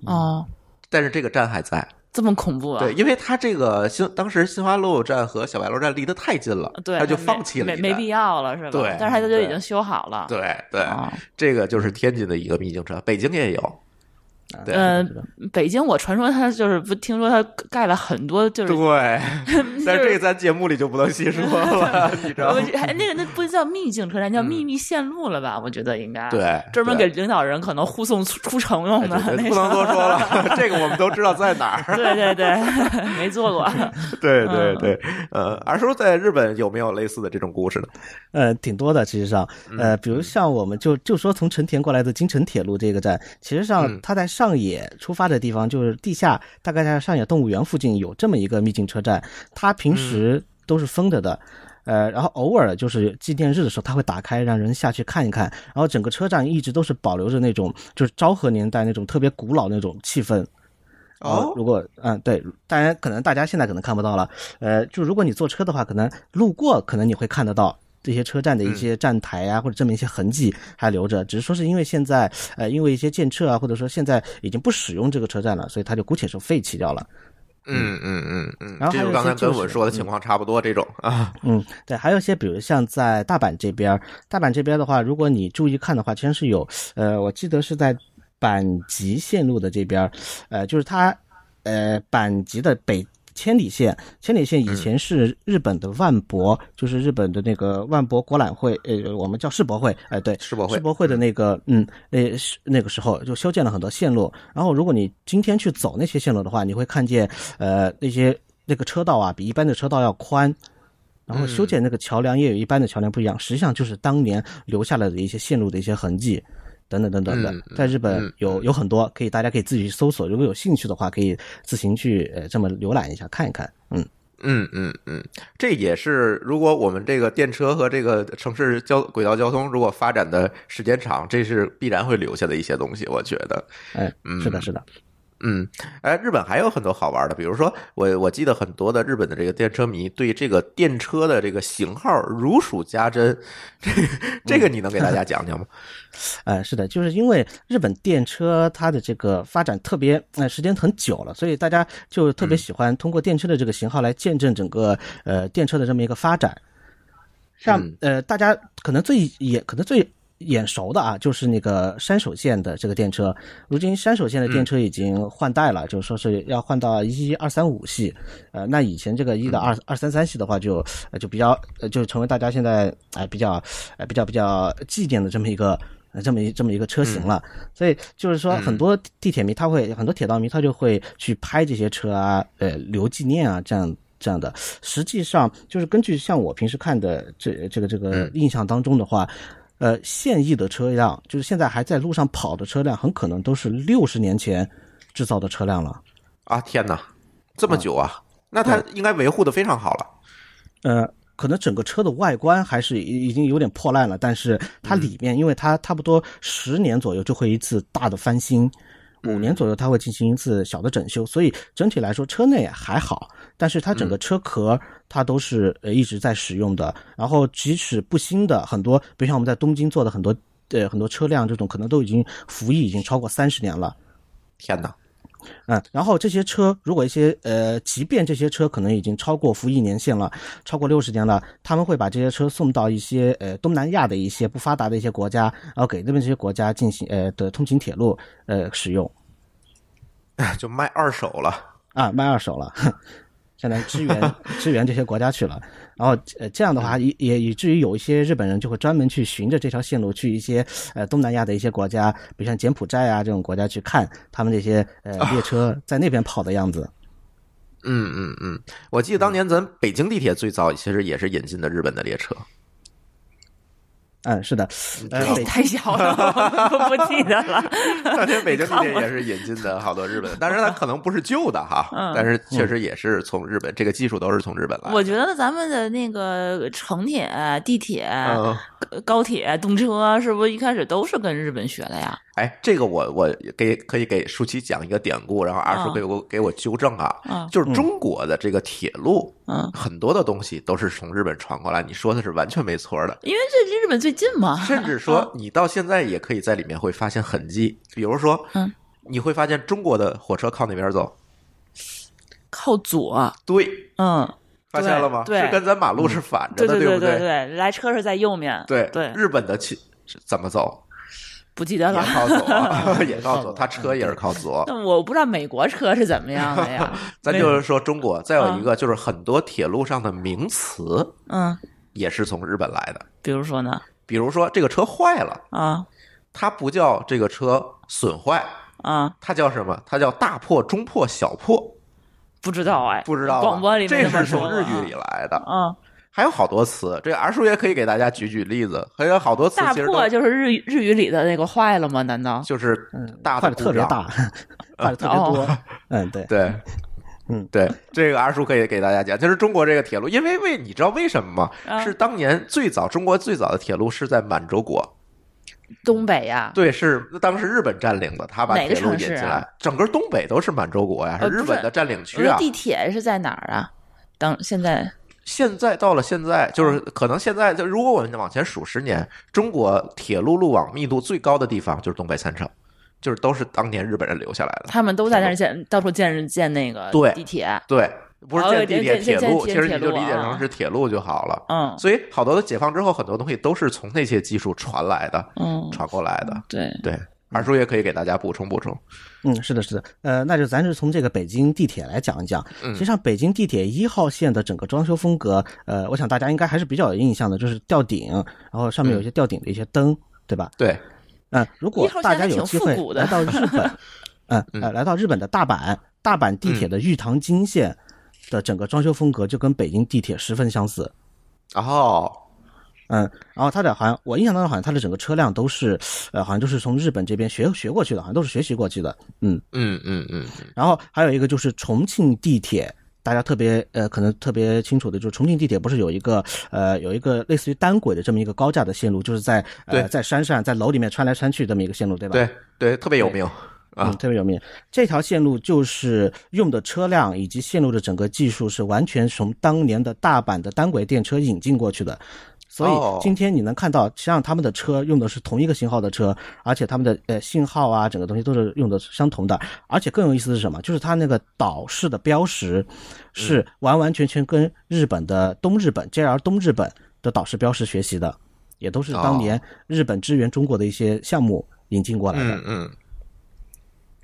哦，但是这个站还在。这么恐怖啊！对，因为他这个新当时新华路站和小白楼站离得太近了，对，他就放弃了，没没必要了，是吧？对，但是他就已经修好了。对对，这个就是天津的一个秘境车，北京也有。嗯，北京我传说他就是不听说他盖了很多，就是对，但是这个咱节目里就不能细说了，你知道吗？那个那不叫秘境车站，叫秘密线路了吧？我觉得应该对，专门给领导人可能护送出城用的，不能多说了。这个我们都知道在哪儿。对对对，没做过。对对对，呃，二叔在日本有没有类似的这种故事呢？呃，挺多的，其实上，呃，比如像我们就就说从成田过来的京成铁路这个站，其实上它在。上野出发的地方就是地下，大概在上野动物园附近有这么一个秘境车站，它平时都是封着的。呃，然后偶尔就是纪念日的时候，它会打开让人下去看一看。然后整个车站一直都是保留着那种就是昭和年代那种特别古老那种气氛。哦如果嗯对，当然可能大家现在可能看不到了。呃，就如果你坐车的话，可能路过可能你会看得到。这些车站的一些站台啊，或者这么一些痕迹还留着，只是说是因为现在，呃，因为一些建设啊，或者说现在已经不使用这个车站了，所以它就姑且说废弃掉了。嗯。嗯嗯嗯，然后还有这就刚才跟我说的情况差不多，这种啊，嗯，对，还有一些，比如像在大阪这边儿，大阪这边的话，如果你注意看的话，其实是有，呃，我记得是在阪急线路的这边儿，呃，就是它，呃，阪急的北千里线，千里线以前是日本的万博，就是日本的那个万博博览会，呃，我们叫世博会，哎、对，世博会世博会的那个，嗯，呃，是那个时候就修建了很多线路。然后，如果你今天去走那些线路的话，你会看见，呃，那些那个车道啊，比一般的车道要宽。然后修建那个桥梁也有一般的桥梁不一样，实际上就是当年留下来的一些线路的一些痕迹，等等等等的嗯，在日本嗯有有很多，可以大家可以自己去搜索，如果有兴趣的话，可以自行去呃这么浏览一下看一看，嗯。嗯嗯嗯，这也是如果我们这个电车和这个城市交轨道交通如果发展的时间长，这是必然会留下的一些东西，我觉得。哎，嗯是的，是的，嗯，哎，日本还有很多好玩的，比如说我我记得很多的日本的这个电车迷对这个电车的这个型号如数家珍，这个这个你能给大家讲讲吗？呃，是的，就是因为日本电车它的这个发展特别呃时间很久了，所以大家就特别喜欢通过电车的这个型号来见证整个呃电车的这么一个发展。像嗯呃大家可能最也可能最眼熟的啊，就是那个山手线的这个电车。如今山手线的电车已经换代了，就是说是要换到一二三五系。呃，那以前这个一到二二三三系的话就，呃就比较呃就成为大家现在哎、比较呃比较比较祭奠的这么一个。呃，这么一这么一个车型了，所以就是说，很多地铁迷他会，很多铁道迷他就会去拍这些车啊，呃，留纪念啊，这样这样的。实际上，就是根据像我平时看的这这个这个印象当中的话，呃，现役的车辆，就是现在还在路上跑的车辆，很可能都是六十年前制造的车辆了。啊，天哪，这么久啊？那它应该维护的非常好了。呃，可能整个车的外观还是已已经有点破烂了，但是它里面，因为它差不多十年左右就会一次大的翻新，五年左右它会进行一次小的整修，所以整体来说车内还好，但是它整个车壳它都是呃一直在使用的，然后即使不新的很多，比如像我们在东京做的很多呃很多车辆，这种可能都已经服役已经超过三十年了。天哪，嗯，然后这些车，如果一些呃，即便这些车可能已经超过服役年限了，超过六十年了，他们会把这些车送到一些呃东南亚的一些不发达的一些国家，然后给那边这些国家进行呃的通勤铁路呃使用 就卖二手了。啊，卖二手了。相当于支援 支援这些国家去了，然后呃这样的话也也以至于有一些日本人就会专门去循着这条线路去一些呃东南亚的一些国家，比如像柬埔寨啊这种国家去看他们这些呃列车在那边跑的样子。嗯嗯嗯，我记得当年咱北京地铁最早其实也是引进的日本的列车。嗯，是的，呃，太太小了，我不记得了。当年北京地铁也是引进的好多日本的，但是它可能不是旧的哈，嗯但是确实也是从日本，这个技术都是从日本来的。我觉得咱们的那个城铁、地铁、嗯，高铁、动车，是不是一开始都是跟日本学的呀？哎，这个我我给可以给舒淇讲一个典故，然后二叔嗯给我给我纠正啊，嗯就是中国的这个铁路，嗯，很多的东西都是从日本传过来，你说的是完全没错的。因为这离日本最近嘛。甚至说，你到现在也可以在里面会发现痕迹，比如说，嗯，你会发现中国的火车靠哪边走？靠左，对，嗯，发现了吗？对对是跟咱马路是反着的，对对不对对，来车是在右面。对对，日本的去怎么走？不记得了。也靠左啊，也靠左，他车也是靠左。但我不知道美国车是怎么样的呀？咱就是说中国，再有一个就是很多铁路上的名词嗯，也是从日本来的，比如说呢？比如说这个车坏了，啊它不叫这个车损坏，啊，它叫什么？它叫大破、中破、小破，不知道哎，不知道广播里面这是从日语里来的。啊。还有好多词，这个 R 叔也可以给大家举举例子。还有好多词大其实都破就是日语日语里的那个坏了吗？难道？就是嗯，大坏的特别大，坏的特别多。嗯，对，对，嗯，对，这个二叔可以给大家讲，就是中国这个铁路，因为为你知道为什么吗？啊是当年最早中国最早的铁路是在满洲国，东北呀，对，是当时日本占领的，他把铁路引进来，整个东北都是满洲国呀，日本的占领区啊。说地铁是在哪儿啊？当现在现在到了现在，就是可能现在就如果我们往前数十年，中国铁路路网密度最高的地方就是东北三省，就是都是当年日本人留下来的。他们都在那儿建，到处建建那个对地铁。对，不是哦建地铁、铁路，其实你就理解成是铁路就好了。嗯所以好多的解放之后，很多东西都是从那些技术传来的，嗯，传过来的。对，对，二叔也可以给大家补充补充。嗯，是的，是的，呃，那就咱就从这个北京地铁来讲一讲。嗯实际上，北京地铁一号线的整个装修风格，呃，我想大家应该还是比较有印象的，就是吊顶，然后上面有一些吊顶的一些灯，对吧？对，嗯、如果大家有机会来到日本，嗯呃，来到日本的大阪，大阪地铁的玉堂金线的整个装修风格就跟北京地铁十分相似。哦，嗯，然后它的好像我印象当中好像它的整个车辆都是，呃，好像都是从日本这边学学过去的，好像都是学习过去的。嗯，嗯嗯嗯嗯，然后还有一个就是重庆地铁，大家特别呃可能特别清楚的就是重庆地铁不是有一个呃有一个类似于单轨的这么一个高架的线路，就是在呃在山上在楼里面穿来穿去这么一个线路，对吧？对对，特别有名啊嗯，。特别有名。这条线路就是用的车辆以及线路的整个技术是完全从当年的大阪的单轨电车引进过去的。所哦以今天你能看到，实际上他们的车用的是同一个型号的车，而且他们的呃信号啊，整个东西都是用的相同的。而且更有意思的是什么？就是它那个岛式的标识是完完全全跟日本的东日本 JR 东日本的岛式标识学习的，也都是当年日本支援中国的一些项目引进过来的。嗯嗯，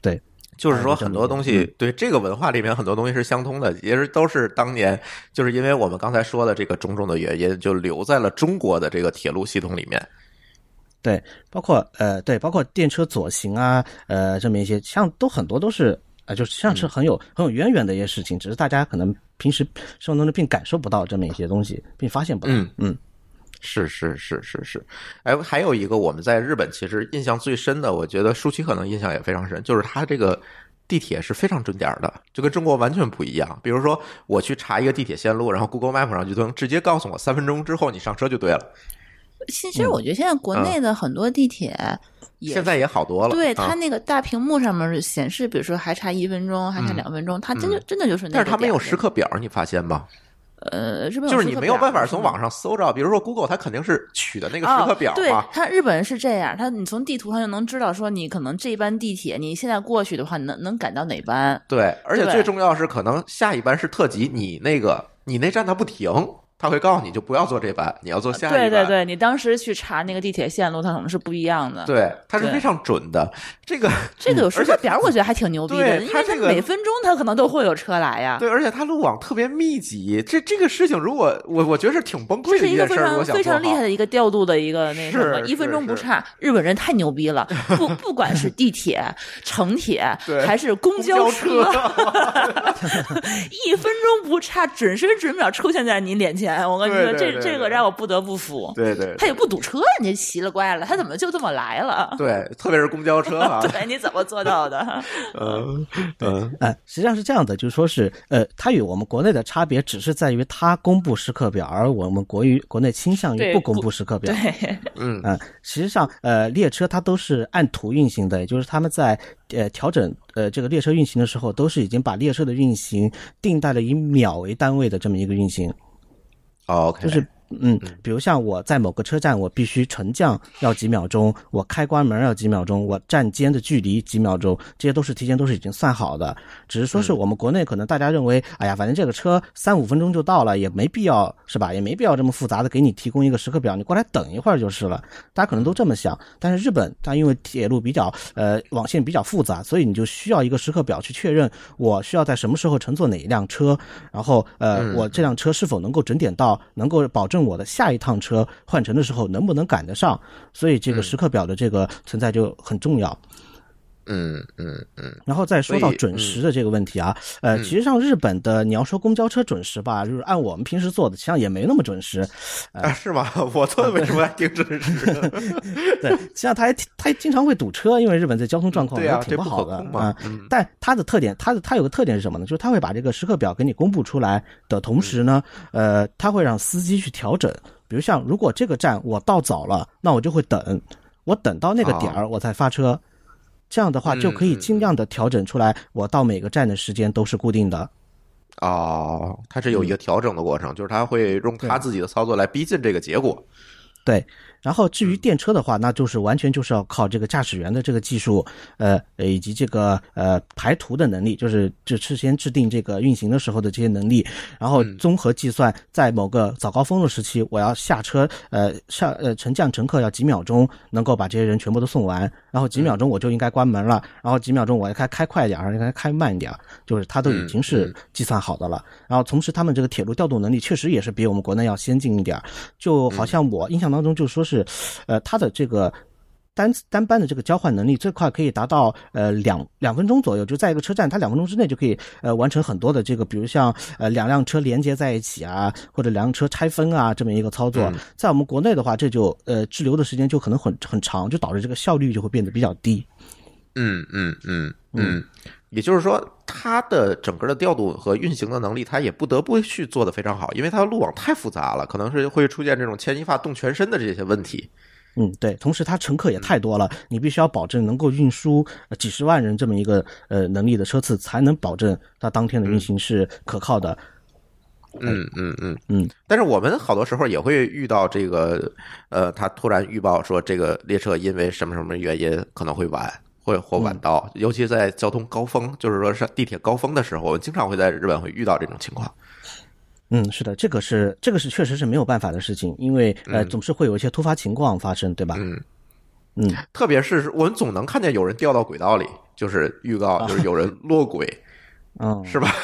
对，就是说很多东西，对这个文化里面很多东西是相通的，也是都是当年就是因为我们刚才说的这个种种的原因，就留在了中国的这个铁路系统里面。对，包括呃，对，包括电车左行啊，呃，这么一些，像都很多都是呃，就是像是很有、很有渊源的一些事情，只是大家可能平时生活当中并感受不到这么一些东西，并发现不到。嗯嗯是是是是是，哎，还有一个我们在日本其实印象最深的，我觉得舒淇可能印象也非常深，就是它这个地铁是非常准点儿的，就跟中国完全不一样。比如说我去查一个地铁线路，然后 Google Map 上就能直接告诉我三分钟之后你上车就对了。其实我觉得现在国内的很多地铁也嗯现在也好多了，对啊它那个大屏幕上面显示，比如说还差一分钟，还差两分钟，它真的真的就是那个嗯但是它没有时刻表，你发现吗？呃，日本就是你没有办法从网上搜着，比如说 Google，它肯定是取的那个哦时刻表对嘛。，它日本人是这样，它你从地图上就能知道说你可能这班地铁你现在过去的话，能能赶到哪班。对，而且最重要是，可能下一班是特急，你那个你那站它不停，它会告诉你就不要坐这班，你要坐下一班。对对对，你当时去查那个地铁线路，它可能是不一样的。对，它是非常准的。这个这个有时刻表，我觉得还挺牛逼的，对因为它每分钟它可能都会有车来呀。对，而且它路网特别密集，这这个事情，如果我我觉得是挺崩溃这是一个非的一件事儿。如果常非常厉害的一个调度的一个那什么，一分钟不差，日本人太牛逼了。不不管是地铁、城铁 还是公公交车，车一分钟不差，准时准秒出现在你脸前。我跟你说，对对对这这个让我不得不服。对对他也不堵车，你这奇了怪了，他怎么就这么来了？对，特别是公交车啊，对，你怎么做到的？嗯嗯呃，实际上是这样的，就是说是呃，它与我们国内的差别只是在于它公布时刻表，而我们国于国内倾向于不公布时刻表。对，嗯嗯，实际上，呃，列车它都是按图运行的，也就是他们在呃调整呃这个列车运行的时候，都是已经把列车的运行定在了以秒为单位的这么一个运行，哦就是。嗯，比如像我在某个车站，我必须沉降要几秒钟，我开关门要几秒钟，我站间的距离几秒钟，这些都是提前都是已经算好的。只是说是我们国内可能大家认为，哎呀，反正这个车三五分钟就到了，也没必要是吧？也没必要这么复杂的给你提供一个时刻表，你过来等一会儿就是了。大家可能都这么想，但是日本它因为铁路比较呃网线比较复杂，所以你就需要一个时刻表去确认我需要在什么时候乘坐哪一辆车，然后呃我这辆车是否能够准点到，能够保证我的下一趟车换乘的时候能不能赶得上，所以这个时刻表的这个存在就很重要。嗯嗯嗯嗯，然后再说到准时的这个问题啊，呃，嗯其实上日本的你要说公交车准时吧，就是按我们平时坐的，实际上也没那么准时。啊，是吗？我坐的为什么还挺准时的？对，实际上它还挺它还经常会堵车，因为日本在交通状况也挺不好的啊。嗯但它的特点，它的它有个特点是什么呢？就是它会把这个时刻表给你公布出来的同时呢，呃，它会让司机去调整。比如像如果这个站我到早了，那我就会等，我等到那个点儿我才发车。这样的话嗯就可以嗯尽量的调整出来，我到每个站的时间都是固定的。哦，它是有一个调整的过程，就是它会用它自己的操作来逼近这个结果。对，然后至嗯。于电车的话，那就是完全就是要靠这个驾驶员的这个技术，呃，呃以及这个呃排图的能力，就是就事先制定这个运行的时候的这些能力，然后嗯综合计算，在某个早高峰的时期，我要下车，呃下呃乘降乘客要几秒钟能够把这些人全部都送完，然后几嗯秒钟我就应该关门了，然后几秒钟我应该开快一点儿，应该开慢一点，就是它都已经是嗯计算好的了。然后同时他们这个铁路调度能力确实也是比我们国内要先进一点儿，就好像我印象当中就说是，呃，它的这个。单单班的这个交换能力最快可以达到呃两两分钟左右，就在一个车站，它两分钟之内就可以呃完成很多的这个，比如像呃两辆车连接在一起啊，或者两辆车拆分啊这么一个操作。嗯在我们国内的话，这就呃滞留的时间就可能很很长，就导致这个效率就会变得比较低。嗯嗯嗯嗯，也就是说，它的整个的调度和运行的能力，它也不得不去做的非常好，因为它的路网太复杂了，可能是会出现这种牵一发动全身的这些问题。嗯，对，同时它乘客也太多了，你必须要保证能够运输呃几十万人这么一个呃能力的车次，才能保证它当天的运行是可靠的。嗯嗯嗯嗯，但是我们好多时候也会遇到这个，呃，他突然预报说这个列车因为什么什么原因可能会晚，会或晚到，尤其在交通高峰，就是说上地铁高峰的时候，我们经常会在日本会遇到这种情况。嗯，是的，这个是这个是确实是没有办法的事情，因为呃总是会有一些突发情况发生，对吧？嗯嗯，特别是我们总能看见有人掉到轨道里，就是预告，就是有人 落轨，嗯，是吧？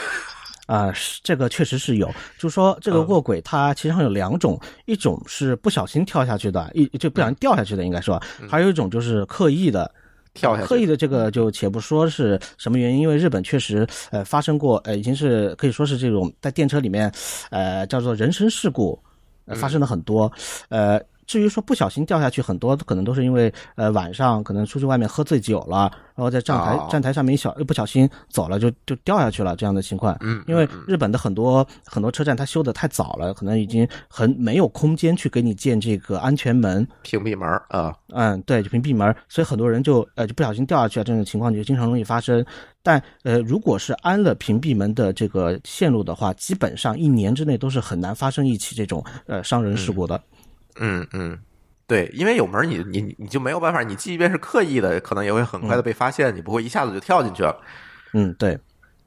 啊、是这个确实是有，就是说这个嗯卧轨它其实上有两种，一种是不小心跳下去的，一就不小心掉下去的，应该说，还有一种就是刻意的。嗯跳下去。刻意的这个就且不说是什么原因，因为日本确实呃发生过呃已经是可以说是这种在电车里面呃叫做人身事故、呃、发生了很多，呃至于说不小心掉下去，很多可能都是因为呃晚上可能出去外面喝醉酒了，然后在站台、哦站台上面一小一不小心走了就就掉下去了这样的情况。嗯因为日本的很多很多车站它修的太早了，可能已经很没有空间去给你建这个安全门。屏蔽门儿啊，嗯，对，就屏蔽门，所以很多人就呃就不小心掉下去了，这种情况就经常容易发生。但呃，如果是安了屏蔽门的这个线路的话，基本上一年之内都是很难发生一起这种呃伤人事故的。嗯嗯嗯。对，因为有门儿你你你就没有办法，你即便是刻意的，可能也会很快的被发现，你不会一下子就跳进去了。嗯，对，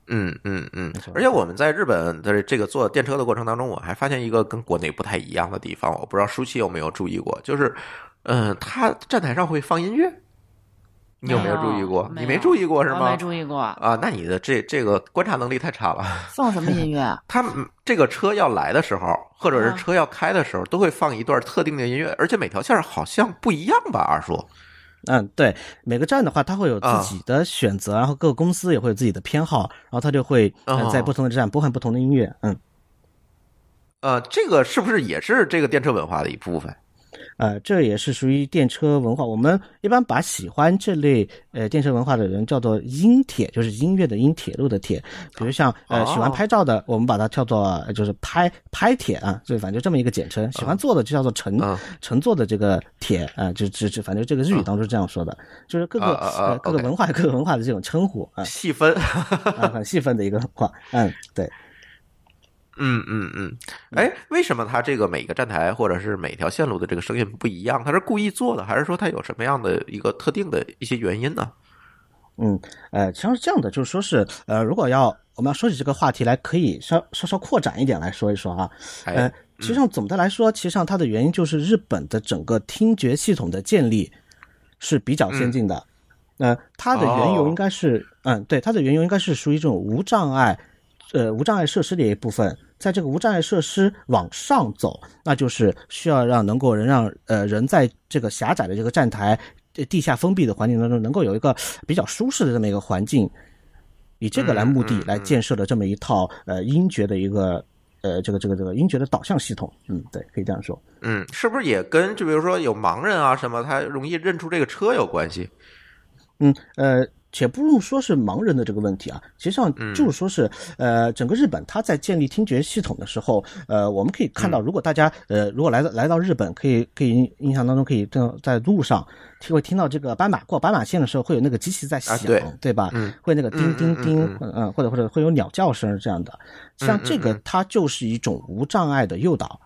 嗯嗯嗯，而且我们在日本的这个坐电车的过程当中，我还发现一个跟国内不太一样的地方，我不知道舒淇有没有注意过，就是，嗯，他站台上会放音乐，你有没有注意过？你没注意过是吗我没？注意过，啊，那你的这这个观察能力太差了。放什么音乐啊？他们这个车要来的时候，或者是啊车要开的时候，都会放一段特定的音乐，而且每条线好像不一样吧？二叔，嗯，对，每个站的话，它会有啊自己的选择，然后各个公司也会有自己的偏好，然后它就会在不同的站播放不同的音乐。嗯，呃，这个是不是也是这个电车文化的一部分？呃，这也是属于电车文化。我们一般把喜欢这类呃电车文化的人叫做音铁，就是音乐的音，铁路的铁。比如像呃喜欢哦拍照的，我们把它叫做呃就是拍拍铁啊，就反正就这么一个简称。喜欢坐的就叫做乘嗯乘坐的这个铁啊，就就就反正这个日语当中是这样说的，就是各个呃各个文化各个文化的这种称呼啊细分。啊很细分的一个文化。嗯，对。嗯嗯嗯，哎，为什么它这个每个站台或者是每条线路的这个声音不一样？它是故意做的，还是说它有什么样的一个特定的一些原因呢？嗯，呃，实际上是这样的，就是说是，呃，如果要我们要说起这个话题来，可以稍稍稍扩展一点来说一说啊。呃哎，，实际上总的来说，其实上它的原因就是日本的整个听觉系统的建立是比较先进的。呃，它的缘由哦应该是，嗯，对，它的缘由应该是属于这种无障碍，呃，无障碍设施的一部分。在这个无障碍设施往上走，那就是需要让能够人让呃人在这个狭窄的这个站台地下封闭的环境当中，能够有一个比较舒适的这么一个环境，以这个来目的来建设的这么一套呃音觉的一个呃这个这个这个音觉的导向系统。嗯，对，可以这样说。嗯，是不是也跟就比如说有盲人啊什么，他容易认出这个车有关系？嗯，呃。且不用说是盲人的这个问题啊，实际上就是说是，呃，整个日本它在建立听觉系统的时候，呃，我们可以看到，如果大家呃，如果来到来到日本，可以可以印象当中可以在在路上会听到这个斑马过斑马线的时候，会有那个机器在响，对吧？嗯，会那个叮叮叮，嗯，或者或者会有鸟叫声这样的，像这个它就是一种无障碍的诱导。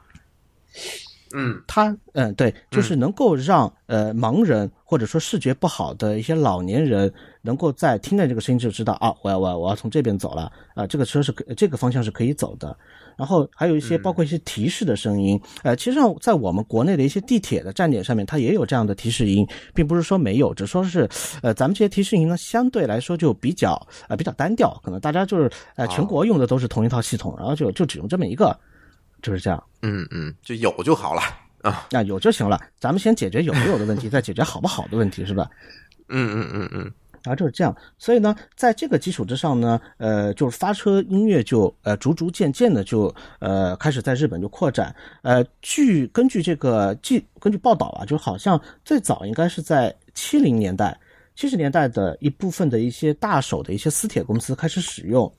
嗯，它嗯对，就是能够让呃盲人或者说视觉不好的一些老年人，能够在听到这个声音就知道啊，我要我要我要从这边走了啊，这个车是可这个方向是可以走的。然后还有一些包括一些提示的声音，呃，其实上在我们国内的一些地铁的站点上面，它也有这样的提示音，并不是说没有，只说是呃咱们这些提示音呢相对来说就比较呃比较单调，可能大家就是呃全国用的都是同一套系统，然后就就只用这么一个。就是这样，嗯嗯，就有就好了啊，那有就行了。咱们先解决有没有的问题，再解决好不好的问题，是吧？嗯嗯嗯嗯，然后就是这样。所以呢，在这个基础之上呢，呃，就是发车音乐就呃逐逐渐渐的就呃开始在日本就扩展。呃，据根据这个记根据报道啊，就好像最早应该是在七零年代、七十年代的一部分的一些大手的一些私铁公司开始使用，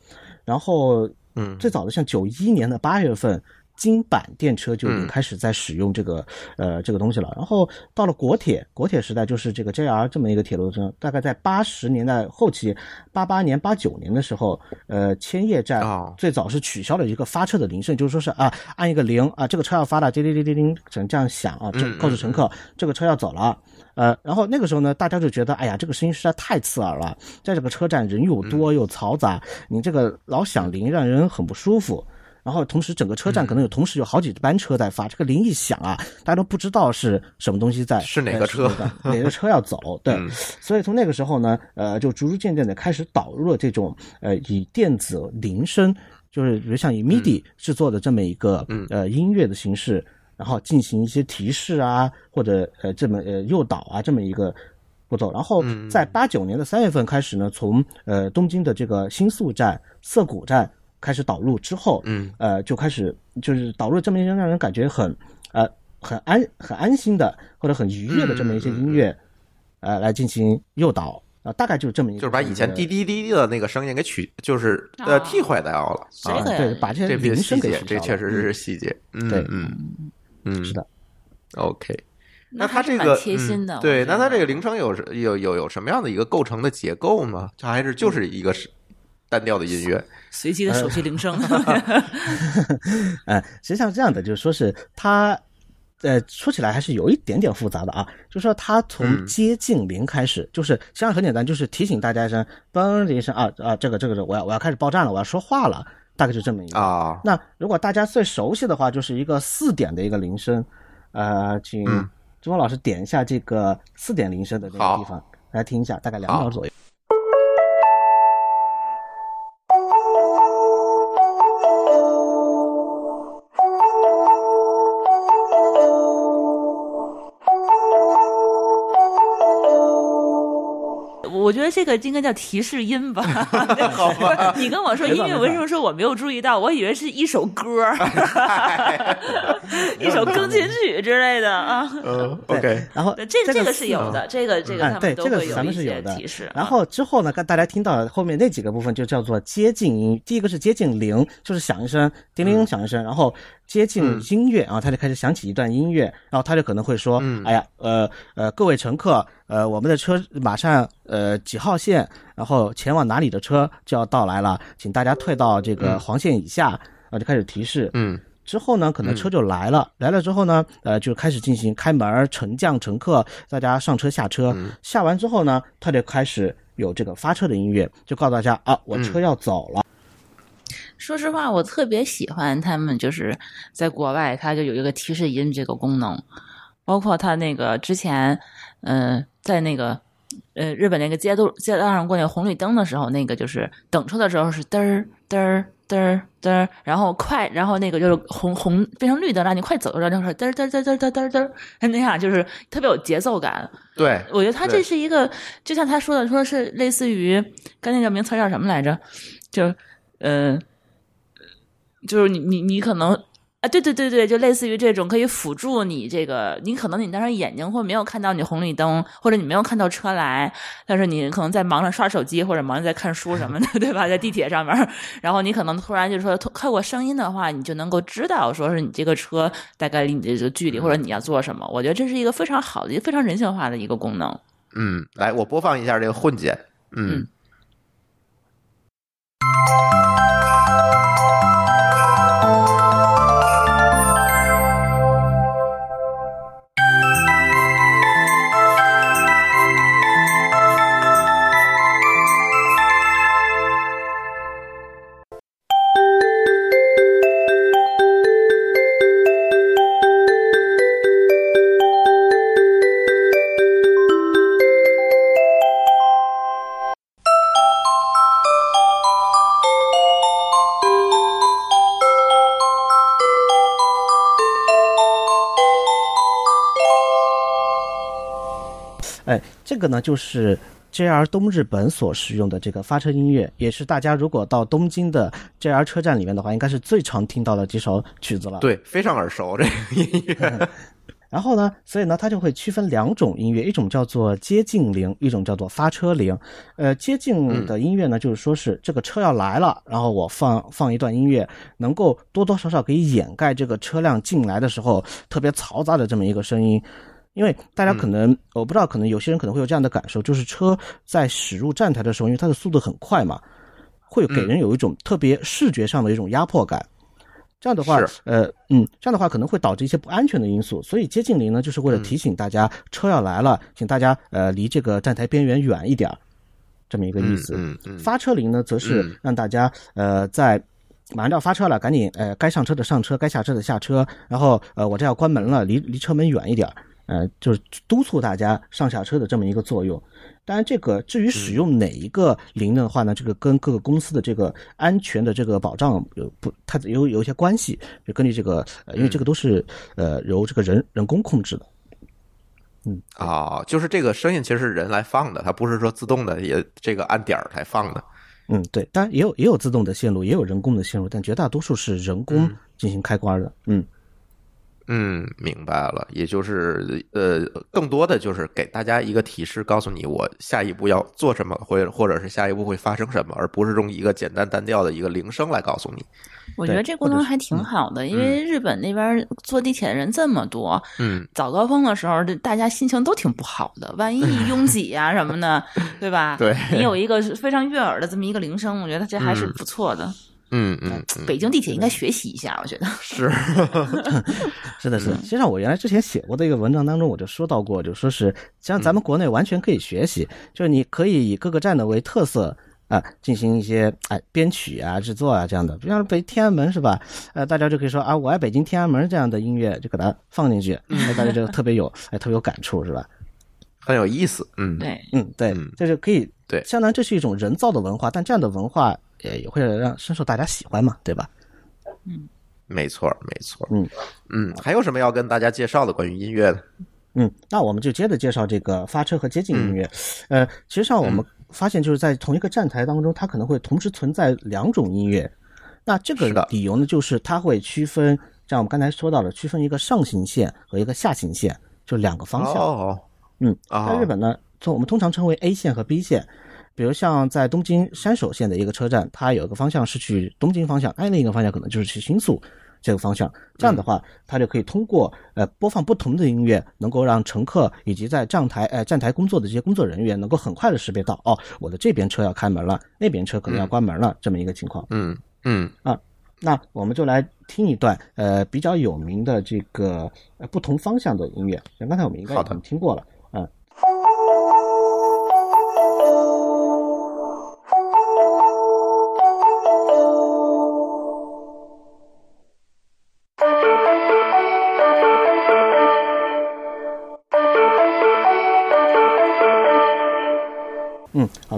然后嗯，最早的像九一年的八月份。京阪电车就开始在使用这个呃这个东西了，然后到了国铁，国铁时代就是这个 JR 这么一个铁路车，大概在八十年代后期，八八年、八九年的时候，呃，千叶站最早是取消了一个发车的铃声，就是说是啊，按一个铃啊，这个车要发了，叮叮叮叮叮，成这样响啊，这告诉乘客这个车要走了，呃，然后那个时候呢，大家就觉得，哎呀，这个声音实在太刺耳了，在这个车站人又多又嘈杂，你这个老响铃让人很不舒服。然后同时，整个车站可能有同时有好几班车在发，这个铃一响啊，大家都不知道是什么东西在是哪个车，哪个车要走。对，所以从那个时候呢，呃，就逐逐渐渐的开始导入了这种呃以电子铃声，就是比如像以 MIDI 制作的这么一个呃音乐的形式，然后进行一些提示啊，或者呃这么呃诱导啊这么一个步骤。然后在八九年的三月份开始呢，从呃东京的这个新宿站、涩谷站。开始导入之后，嗯，呃，就开始就是导入这么一些让人感觉很，呃，很安很安心的或者很愉悦的这么一些音乐，呃，来进行诱导啊，大概就是这么一个，就是把以前滴滴滴滴的那个声音给取，就是呃替换掉了，啊，对，把这些铃声给这确实是细节，对，嗯。嗯，是的，OK，那它这个贴心的，对，那它这个铃声有有有有什么样的一个构成的结构吗？它还是就是一个是单调的音乐。随机的手机铃声，呃，实际上这样的就是说是它，呃，说起来还是有一点点复杂的啊。就是说它从接近零开始，就是实际上很简单，就是提醒大家一声，嘣的一声啊啊，这个这个是我要我要开始爆炸了，我要说话了，大概就这么一个啊。那如果大家最熟悉的话，就是一个四点的一个铃声，呃，请朱峰老师点一下这个四点铃声的那个地方来听一下，大概两秒左右。我觉得这个应该叫提示音吧？好吧，你跟我说音乐，为什么说我没有注意到？我以为是一首歌，一首钢琴曲之类的啊。嗯，OK。然后这这个是有的，这个这个他们都会有一些提示。然后之后呢，跟大家听到后面那几个部分就叫做接近音。第一个是接近零，就是响一声，叮铃响一声，然后。接近音乐啊，他就开始响起一段音乐，然后他就可能会说：“哎呀，呃呃，各位乘客，呃，我们的车马上呃几号线，然后前往哪里的车就要到来了，请大家退到这个黄线以下。”啊，就开始提示。嗯，之后呢，可能车就来了，来了之后呢，呃，就开始进行开门、乘降乘客，大家上车下车。下完之后呢，他就开始有这个发车的音乐，就告诉大家啊，我车要走了。说实话，我特别喜欢他们，就是在国外，它就有一个提示音这个功能，包括它那个之前，嗯，在那个呃日本那个街道街道上过那个红绿灯的时候，那个就是等车的时候是嘚儿嘚儿嘚儿嘚儿，然后快，然后那个就是红红变成绿灯，让你快走的时候，就是嘚儿嘚儿嘚儿嘚儿嘚儿嘚儿嘚儿，那样就是特别有节奏感。对，我觉得他这是一个，就像他说的，说是类似于刚才叫名词叫什么来着？就呃，就是你你你可能啊，对对对对，就类似于这种可以辅助你这个，你可能你当时眼睛或没有看到你红绿灯，或者你没有看到车来，但是你可能在忙着刷手机或者忙着在看书什么的，对吧？在地铁上面，然后你可能突然就说透过声音的话，你就能够知道说是你这个车大概离你的这个距离，或者你要做什么。我觉得这是一个非常好的、非常人性化的一个功能。嗯，来，我播放一下这个混剪，嗯嗯这个呢就是 JR 东日本所使用的这个发车音乐，也是大家如果到东京的 JR 车站里面的话，应该是最常听到的几首曲子了。对，非常耳熟这个音乐，然后呢，所以呢，它就会区分两种音乐，一种叫做接近铃，一种叫做发车铃。呃，接近的音乐呢，就是说是这个车要来了，然后我放放一段音乐，能够多多少少可以掩盖这个车辆进来的时候特别嘈杂的这么一个声音。因为大家可能、我不知道，可能有些人可能会有这样的感受，就是车在驶入站台的时候，因为它的速度很快嘛，会给人有一种特别视觉上的一种压迫感。这样的话，呃，嗯，这样的话可能会导致一些不安全的因素，所以接近铃呢，就是为了提醒大家车要来了，请大家呃离这个站台边缘远一点儿，这么一个意思。嗯嗯嗯。发车铃呢，则是嗯。让大家呃在马上就要发车了，赶紧呃该上车的上车，该下车的下车，然后呃我这要关门了，离离车门远一点儿，呃就是督促大家上下车的这么一个作用。当然，这个至于使用哪一个铃的话呢，这个跟各个公司的这个安全的这个保障有不，它有有一些关系，就根据这个，呃因为这个都是呃由这个人人工控制的。嗯啊，就是这个声音其实是人来放的，它不是说自动的也这个按点儿来放的。嗯，对，当然也有也有自动的线路，也有人工的线路，但绝大多数是人工进行开关的。嗯嗯，明白了，也就是呃，更多的就是给大家一个提示，告诉你我下一步要做什么，或者或者是下一步会发生什么，而不是用一个简单单调的一个铃声来告诉你。我觉得这功能还挺好的，因为日本那边坐地铁的人这么多，嗯，早高峰的时候，大家心情都挺不好的，万一拥挤呀、什么的，对吧？对你有一个非常悦耳的这么一个铃声，我觉得这还是不错的。嗯嗯嗯，北京地铁应该学习一下，我觉得。是，是的，是的。实际上，我原来之前写过的一个文章当中，我就说到过，就说是像咱们国内完全可以学习，就是你可以以各个站的为特色。啊，进行一些哎编曲啊、制作啊这样的，比方说北天安门是吧？呃，大家就可以说啊，我爱北京天安门这样的音乐，就给它放进去，哎，大家就特别有哎特别有感触是吧？很有意思。嗯，对，嗯，对就可以对相当于这是一种人造的文化，但这样的文化也也会让深受大家喜欢嘛，对吧？嗯没错没错。嗯嗯，还有什么要跟大家介绍的关于音乐的？嗯，那我们就接着介绍这个发车和接近音乐。呃，其实上我们发现就是在同一个站台当中，它可能会同时存在两种音乐。那这个理由呢，就是它会区分，像我们刚才说到的，区分一个上行线和一个下行线，就两个方向。哦，嗯，啊在日本呢，从我们通常称为 A 线和 B 线。比如像在东京山手线的一个车站，它有一个方向是去东京方向，哎，另一个方向可能就是去新宿这个方向。这样的话，它就可以通过呃播放不同的音乐，能够让乘客以及在站台呃站台工作的这些工作人员能够很快的识别到，哦，我的这边车要开门了，那边车可能要关门了，这么一个情况。嗯嗯啊那我们就来听一段呃比较有名的这个呃不同方向的音乐，像刚才我们应该已经听过了，嗯。嗯，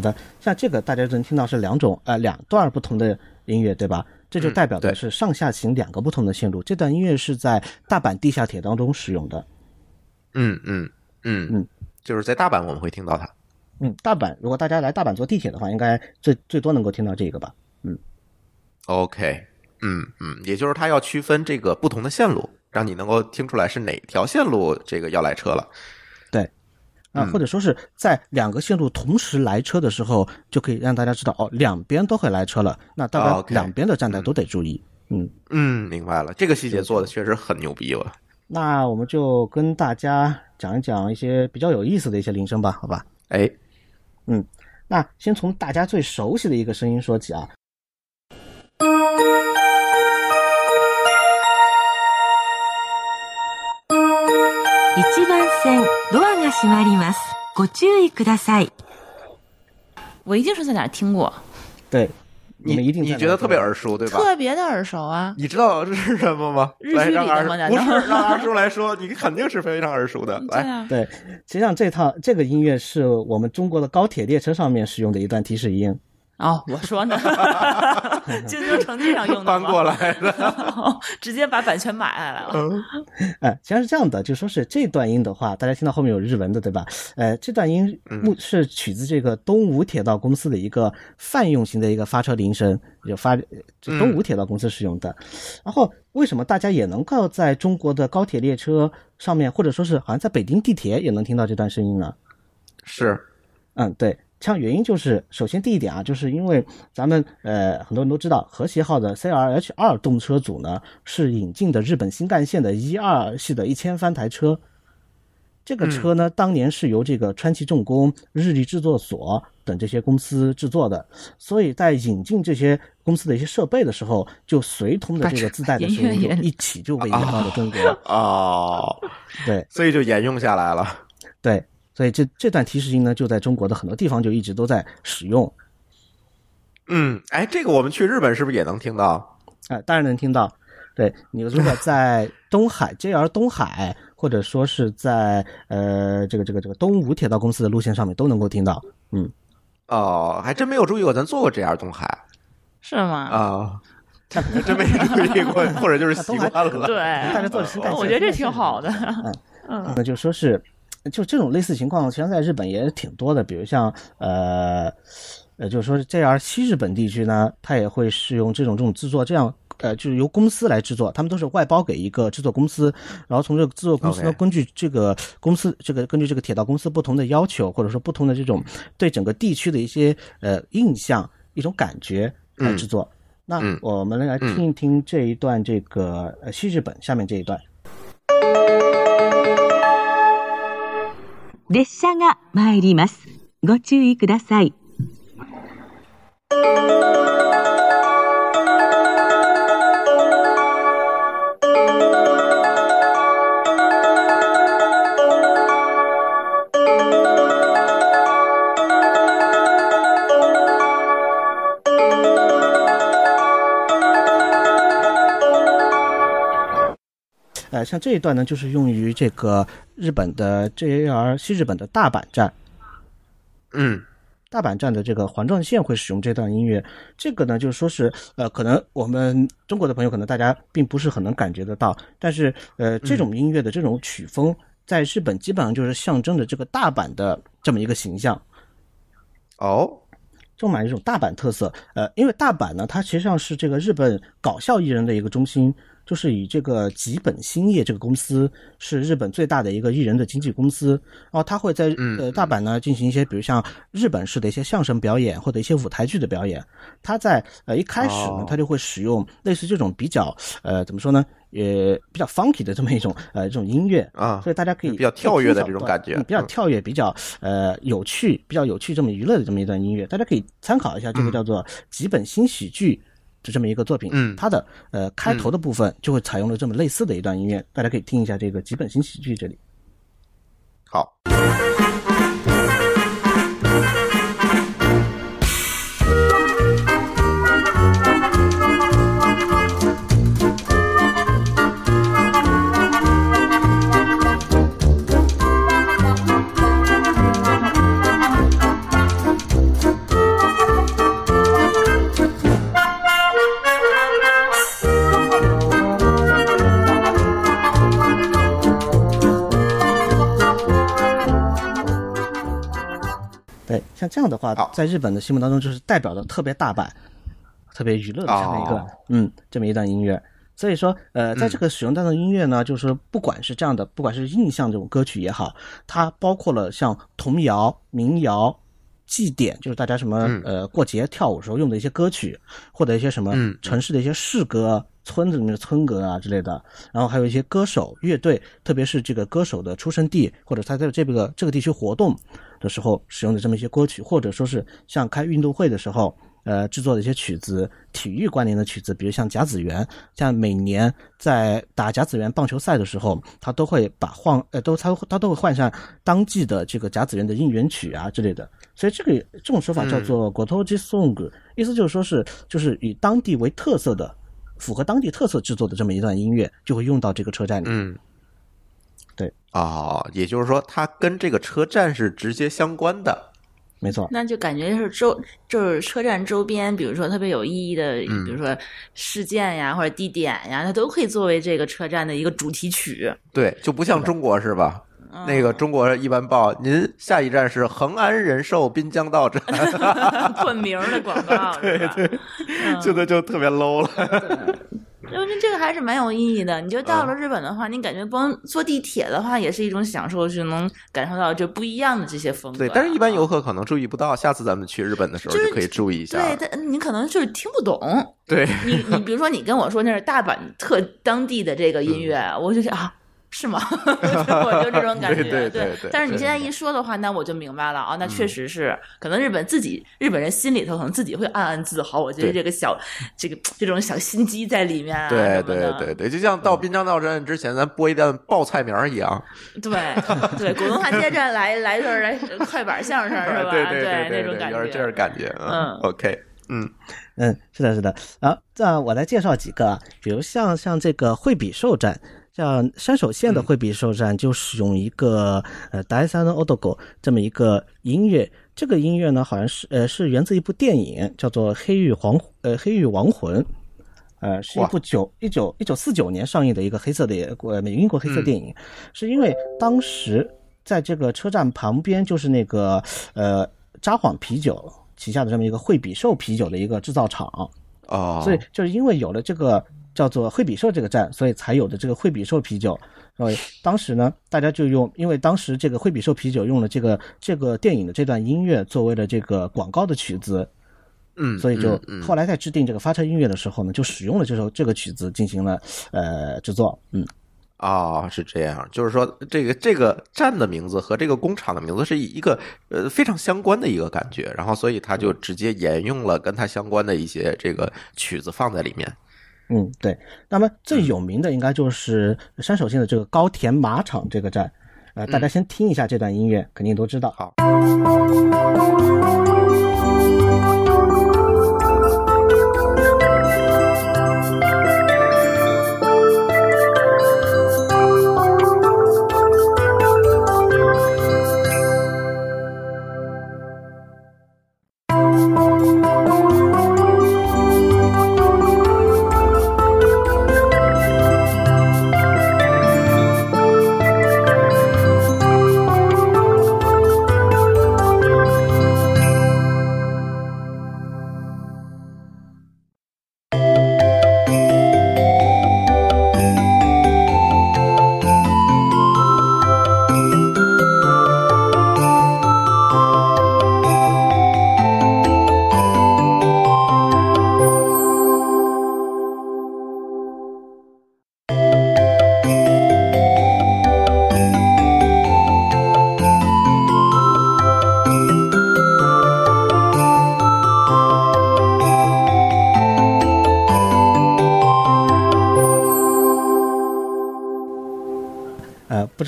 的，像这个大家能听到是两种呃两段不同的音乐，对吧？这就代表的是上下行两个不同的线路。这段音乐是在大阪地下铁当中使用的。嗯嗯嗯嗯，就是在大阪我们会听到它。嗯，大阪如果大家来大阪坐地铁的话，应该最最多能够听到这个吧？嗯，OK，嗯嗯，也就是它要区分这个不同的线路，让你能够听出来是哪条线路这个要来车了。对，啊，或者说是在两个线路同时来车的时候，就可以让大家知道哦，两边都会来车了。那当然，两边的站台都得注意。嗯嗯，明白了，这个细节做的确实很牛逼了。那我们就跟大家讲一讲一些比较有意思的一些铃声吧，好吧？哎，嗯，那先从大家最熟悉的一个声音说起啊。一番线ドアが 閉まります。ご注意ください。我一定是在哪听过。对。你们一定你觉得特别耳熟，对吧？特别的耳熟啊！你知道这是什么吗？日剧里的吗？不是，让二叔来说，你肯定是非常耳熟的。来，对，实际上这套这个音乐是我们中国的高铁列车上面使用的一段提示音。 哦，我说呢，京津成绩上用的搬过来的，直接把版权买下来了。哎，实际上是这样的，就说是这段音的话，大家听到后面有日文的，对吧？呃，这段音目是取自这个东武铁道公司的一个泛用型的一个发车铃声，就发东武铁道公司使用的。然后，为什么大家也能够在中国的高铁列车上面，或者说是好像在北京地铁也能听到这段声音呢？是，嗯，对。像原因就是，首先第一点啊，就是因为咱们呃很多人都知道，和谐号的 CRH 二动车组呢是引进的日本新干线的一二系的一千番台车。这个车呢，当年是由这个川崎重工、日立制作所等这些公司制作的，所以在引进这些公司的一些设备的时候，就随同的这个自带的声音 一起就被引到了中国。哦，对，所以就沿用下来了。对。所以这这段提示音呢，就在中国的很多地方就一直都在使用。嗯，哎，这个我们去日本是不是也能听到？哎，当然能听到。对你如果在东海 JR 东海，或者说是在呃这个这个这个东武铁道公司的路线上面，都能够听到。嗯，哦，还真没有注意过，咱坐过 JR 东海，是吗？啊，真没注意过，或者就是 习惯了。对，大家坐新干线，我觉得这挺好的。嗯嗯，那就说是。就这种类似情况，实际上在日本也挺多的。比如像呃呃，就是说 JR 西日本地区呢，它也会适用这种这种制作，这样呃，就是由公司来制作，他们都是外包给一个制作公司，然后从这个制作公司呢，根据这个公司这个根据这个铁道公司不同的要求，或者说不同的这种对整个地区的一些呃印象、一种感觉来制作。那我们来听一听这一段这个呃西日本下面这一段。列車が参ります。ご注意ください。像这一段呢，就是用于这个日本的 JR 西日本的大阪站，嗯，大阪站的这个环状线会使用这段音乐。这个呢，就是说是呃，可能我们中国的朋友可能大家并不是很能感觉得到，但是呃，这种音乐的这种曲风在日本基本上就是象征着这个大阪的这么一个形象。哦，充满一种大阪特色。呃，因为大阪呢，它实际上是这个日本搞笑艺人的一个中心。就是以这个吉本兴业这个公司是日本最大的一个艺人的经纪公司，然后他会在呃大阪呢进行一些，比如像日本式的一些相声表演或者一些舞台剧的表演。他在呃一开始呢，他就会使用类似这种比较呃怎么说呢，呃比较 funky 的这么一种呃这种音乐啊，所以大家可以比较跳跃的这种感觉，比较跳跃，比较呃有趣，比较有趣这么娱乐的这么一段音乐，大家可以参考一下这个叫做吉本新喜剧。就这么一个作品，嗯，它的呃开头的部分就会采用了这么类似的一段音乐，大家可以听一下这个几本新喜剧这里。好。像这样的话，在日本的心目当中就是代表的特别大版、特别娱乐的这么一个、哦嗯这么一段音乐。所以说，呃，在这个使用这样的音乐呢，就是不管是这样的，不管是印象这种歌曲也好，它包括了像童谣、民谣、祭典，就是大家什么、嗯。呃过节跳舞时候用的一些歌曲，或者一些什么嗯。城市的一些市歌、村子里面的村歌啊之类的，然后还有一些歌手、乐队，特别是这个歌手的出生地或者他在这个这个地区活动的时候使用的这么一些歌曲，或者说是像开运动会的时候。呃，制作的一些曲子，体育关联的曲子，比如像甲子园，像每年在打甲子园棒球赛的时候，他都会把换呃都他他都会换上当季的这个甲子园的应援曲啊之类的，所以这个这种说法叫做 “gotoji song”，、意思就是说是就是以当地为特色的，符合当地特色制作的这么一段音乐，就会用到这个车站里。嗯，对啊、也就是说，它跟这个车站是直接相关的。没错，那就感觉是周就是车站周边，比如说特别有意义的，嗯比如说事件呀或者地点呀，它都可以作为这个车站的一个主题曲。对，就不像中国是吧？那个中国一般报，您下一站是恒安人寿滨江道站，冠名儿的广告，对对，这个就特别 low 了。我觉得这个还是蛮有意义的。你就到了日本的话，你感觉光坐地铁的话，也是一种享受，是能感受到这不一样的这些风格。对，但是一般游客可能注意不到，下次咱们去日本的时候就可以注意一下。对，但你可能就是听不懂。对你你比如说，你跟我说那是大阪特当地的这个音乐，我就想啊。是吗？我就这种感觉，对对对对但是你现在一说的话，那我就明白了啊，那确实是，可能日本自己日本人心里头可能自己会暗暗自豪，我觉得对这个小这个这种小心机在里面啊，对什么对的对对，就像到滨江道站之前，咱播一段报菜名儿一样。对对，果冻汉街站来来一段来快板相声是吧？对对那对种感觉，有点这种感觉。嗯，OK，嗯嗯，是的，是的。然后这样我来介绍几个啊，比如像像这个惠比寿站，像山手线的惠比寿站就使用一个、呃 d a i s a n o Odogo 这么一个音乐。这个音乐呢，好像是呃是源自一部电影，叫做《黑狱黄呃黑狱亡魂》。呃，是一部九一九一九四九年上映的一个黑色的呃美英国黑色电影，是因为当时在这个车站旁边就是那个呃札幌啤酒旗下的这么一个惠比寿啤酒的一个制造厂，哦，所以就是因为有了这个叫做惠比寿这个站，所以才有的这个惠比寿啤酒。所以当时呢，大家就用，因为当时这个惠比寿啤酒用了这个这个电影的这段音乐作为了这个广告的曲子，嗯，所以就后来在制定这个发车音乐的时候呢，就使用了这首这个曲子进行了呃制作。嗯，哦，是这样，就是说这个这个站的名字和这个工厂的名字是一个呃非常相关的一个感觉，然后所以他就直接沿用了跟它相关的一些这个曲子放在里面。嗯，对。那么最有名的应该就是山手线的这个高田马场这个站，呃，大家先听一下这段音乐，肯定都知道。好。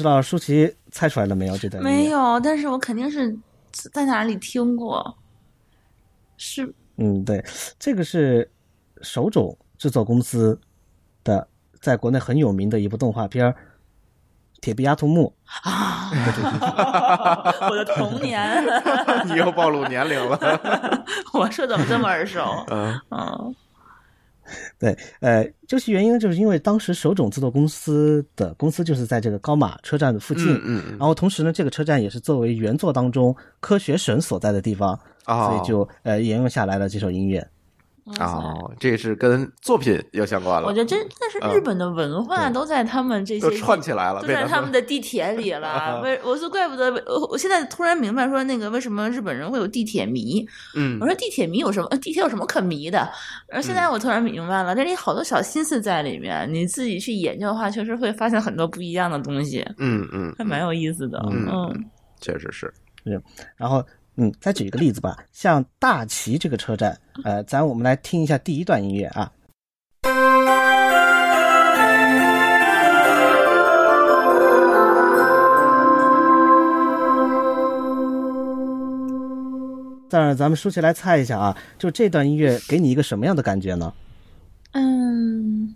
知道舒淇猜出来了没有？这段没。有，但是我肯定是在哪里听过，是嗯，对，这个是手冢制作公司的，在国内很有名的一部动画片儿《铁臂阿童木啊，我的童年，你又暴露年龄了。我说怎么这么耳熟？嗯嗯，对，呃，究其原因呢，就是因为当时手冢制作公司的公司就是在这个高马车站的附近，嗯嗯嗯然后同时呢，这个车站也是作为原作当中科学省所在的地方，哦所以就呃沿用下来了这首音乐。哦，这是跟作品有相关了。我觉得真的是日本的文化都在他们这些都串起来了都在他们的地铁里了。为我说，怪不得我我现在突然明白说那个为什么日本人会有地铁迷。嗯我说地铁迷有什么？呃地铁有什么可迷的？然后现在我突然明白了，这里好多小心思在里面。你自己去研究的话，确实会发现很多不一样的东西，嗯嗯，还蛮有意思的。嗯嗯确实是。然后，嗯，再举一个例子吧，像大崎这个车站，呃，咱我们来听一下第一段音乐啊。但是，咱们竖起来猜一下啊，就这段音乐给你一个什么样的感觉呢？嗯，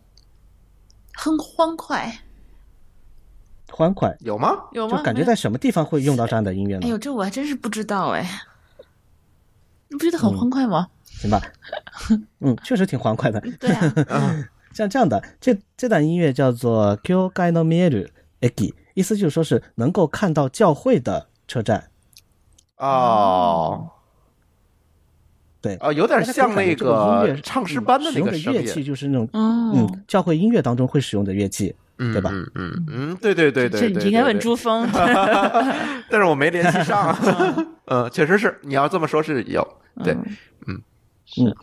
很欢快，欢快，有吗？有吗？就感觉在什么地方会用到这样的音乐呢？哎呦，这我还真是不知道哎。你不觉得很欢快吗？行吧，嗯，确实挺欢快的。对啊，像这样的，这这段音乐叫做 “Kyo Gai no Mieru Eki”，意思就是说是能够看到教会的车站。哦对，哦，有点像那个音乐唱诗班的那个乐器，就是那种嗯嗯，教会音乐当中会使用的乐器，嗯对吧？嗯嗯嗯，对对对对，这对你应该问。对朱峰。但是我没联系上。嗯，确实是，你要这么说是有。对，嗯嗯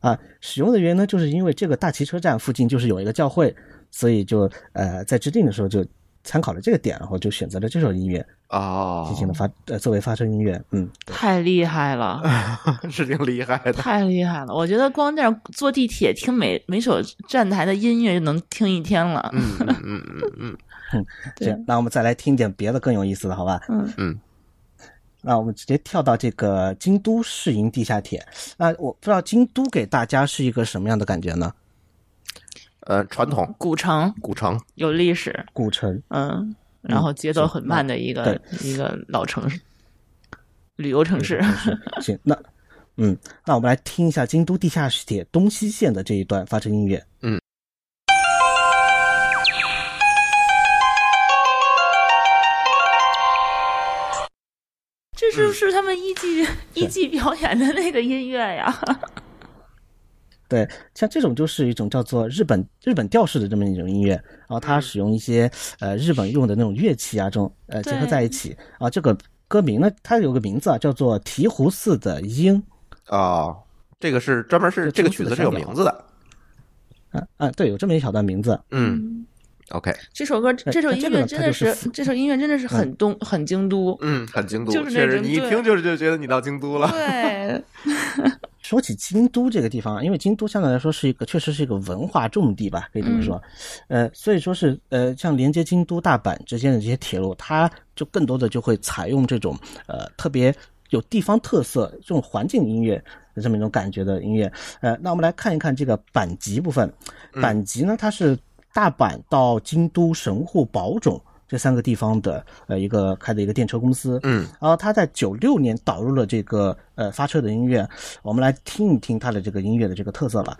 啊，使用的原因呢，就是因为这个大崎车站附近就是有一个教会，所以就呃在制定的时候就参考了这个点，然后就选择了这首音乐哦进，行了发呃作为发声音乐。嗯，太厉害了，是挺厉害的。太厉害了！我觉得光这样坐地铁听每每首站台的音乐就能听一天了。嗯嗯嗯嗯嗯 行，那我们再来听点别的更有意思的，好吧？嗯嗯，那我们直接跳到这个京都市营地下铁。那我不知道京都给大家是一个什么样的感觉呢？呃，传统。古城。古城，有历史，古城，嗯，然后节奏很慢的一个、对。一个老城市，旅游城市。行，那嗯，那我们来听一下京都地下铁东西线的这一段发声音乐。嗯。这是不是他们一季、一季表演的那个音乐呀？对，像这种就是一种叫做日本日本调式的这么一种音乐，然后它使用一些呃日本用的那种乐器啊，这种呃结合在一起啊。这个歌名呢，它有个名字啊，叫做《醍醐寺的鹰》。哦，这个是专门是这这个曲子是有名字的。啊啊，对，有这么一小段名字。嗯，OK，这首歌，这首音乐真的是这首音乐真的是很东、很京都。嗯，很京都，就是确实你一听就是就觉得你到京都了。对，说起京都这个地方啊，因为京都相对来说是一个，确实是一个文化重地吧，可以这么说。呃，所以说是呃，像连接京都、大阪之间的这些铁路，它就更多的就会采用这种呃特别有地方特色、这种环境音乐的这么一种感觉的音乐。呃，那我们来看一看这个阪急部分。阪急呢，它是大阪到京都、神户、宝冢。这三个地方的呃一个开的一个电车公司，嗯，然后他在九六年导入了这个呃发车的音乐，我们来听一听他的这个音乐的这个特色吧。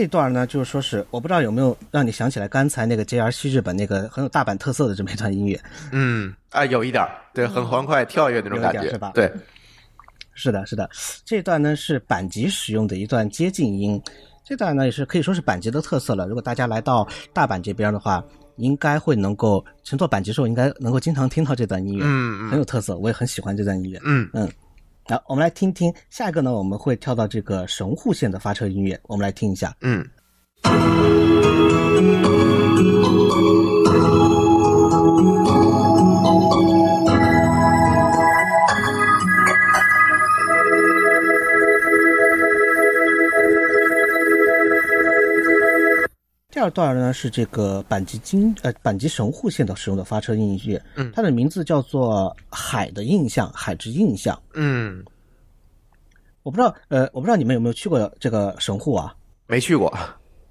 这一段呢，就是说是我不知道有没有让你想起来刚才那个 JR 西日本那个很有大阪特色的这么一段音乐。嗯，啊，有一点，对，很欢快、跳跃那种感觉，点是吧？对，是的，是的，这段呢是阪急使用的一段接近音，这段呢也是可以说是阪急的特色了。如果大家来到大阪这边的话，应该会能够乘坐阪急时候应该能够经常听到这段音乐，嗯嗯。很有特色，我也很喜欢这段音乐。嗯。嗯，好，我们来听听下一个呢，我们会跳到这个神户县的发车音乐，我们来听一下。嗯。第二段呢是这个阪急京呃阪急神户线的使用的发车音乐，嗯它的名字叫做《海的印象》，海之印象。嗯我不知道，呃，我不知道你们有没有去过这个神户啊？没去过，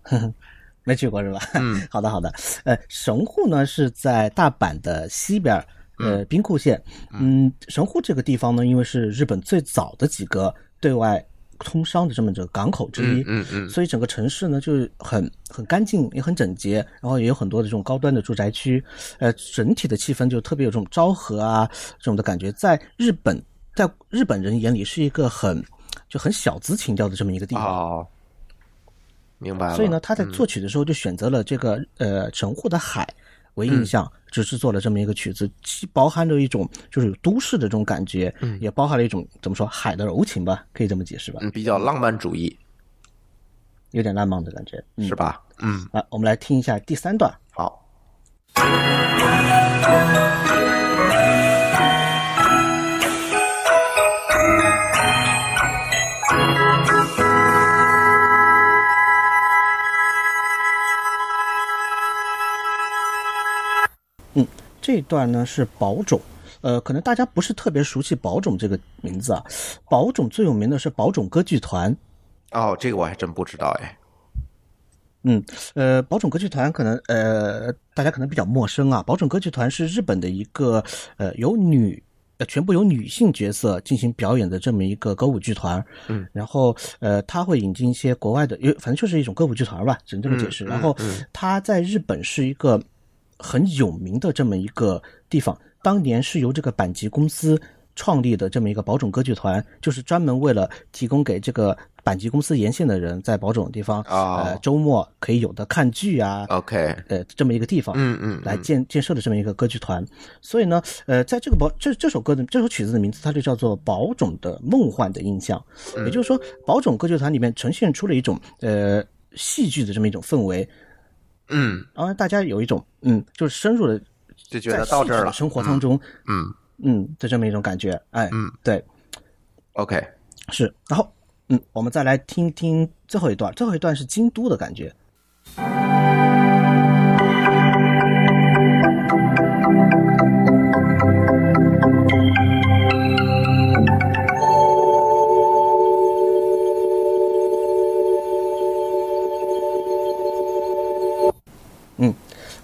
没去过是吧？嗯，好的好的。呃，神户呢是在大阪的西边，呃，兵库县。嗯，神户这个地方呢，因为是日本最早的几个对外通商的这么这个港口之一，嗯嗯所以整个城市呢就是很很干净，也很整洁，然后也有很多的这种高端的住宅区，呃，整体的气氛就特别有这种昭和啊这种的感觉，在日本，在日本人眼里是一个很就很小资情调的这么一个地方。哦，明白了。所以呢，他在嗯作曲的时候就选择了这个呃神户的海为印象，嗯就制作了这么一个曲子，既包含着一种就是有都市的这种感觉，嗯也包含了一种怎么说海的柔情吧，可以这么解释吧，嗯比较浪漫主义有点浪漫的感觉，嗯是？吧？嗯，来，我们来听一下第三段。好。这段呢是宝冢，呃，可能大家不是特别熟悉宝冢这个名字啊。宝冢最有名的是宝冢歌剧团，哦，这个我还真不知道哎。嗯，呃，宝冢歌剧团可能呃大家可能比较陌生啊。宝冢歌剧团是日本的一个呃由女呃全部由女性角色进行表演的这么一个歌舞剧团。嗯，然后呃他会引进一些国外的，因为反正就是一种歌舞剧团吧，只能这么解释。嗯然后嗯他在日本是一个很有名的这么一个地方，当年是由这个阪急公司。创立的这么一个宝冢歌剧团，就是专门为了提供给这个阪急公司沿线的人在宝冢地方，哦呃，周末可以有的看剧啊，OK，呃，这么一个地方，嗯嗯，来建建设的这么一个歌剧团。所以呢，呃，在这个宝这这首歌的这首曲子的名字，它就叫做《宝冢的梦幻的印象》，嗯也就是说，宝冢歌剧团里面呈现出了一种呃戏剧的这么一种氛围，嗯，然后大家有一种嗯，就是深入的就觉在得到这儿了。生活当中，嗯嗯的这么一种感觉，哎，嗯对，，OK，是，然后嗯，我们再来听听最后一段，最后一段是京都的感觉。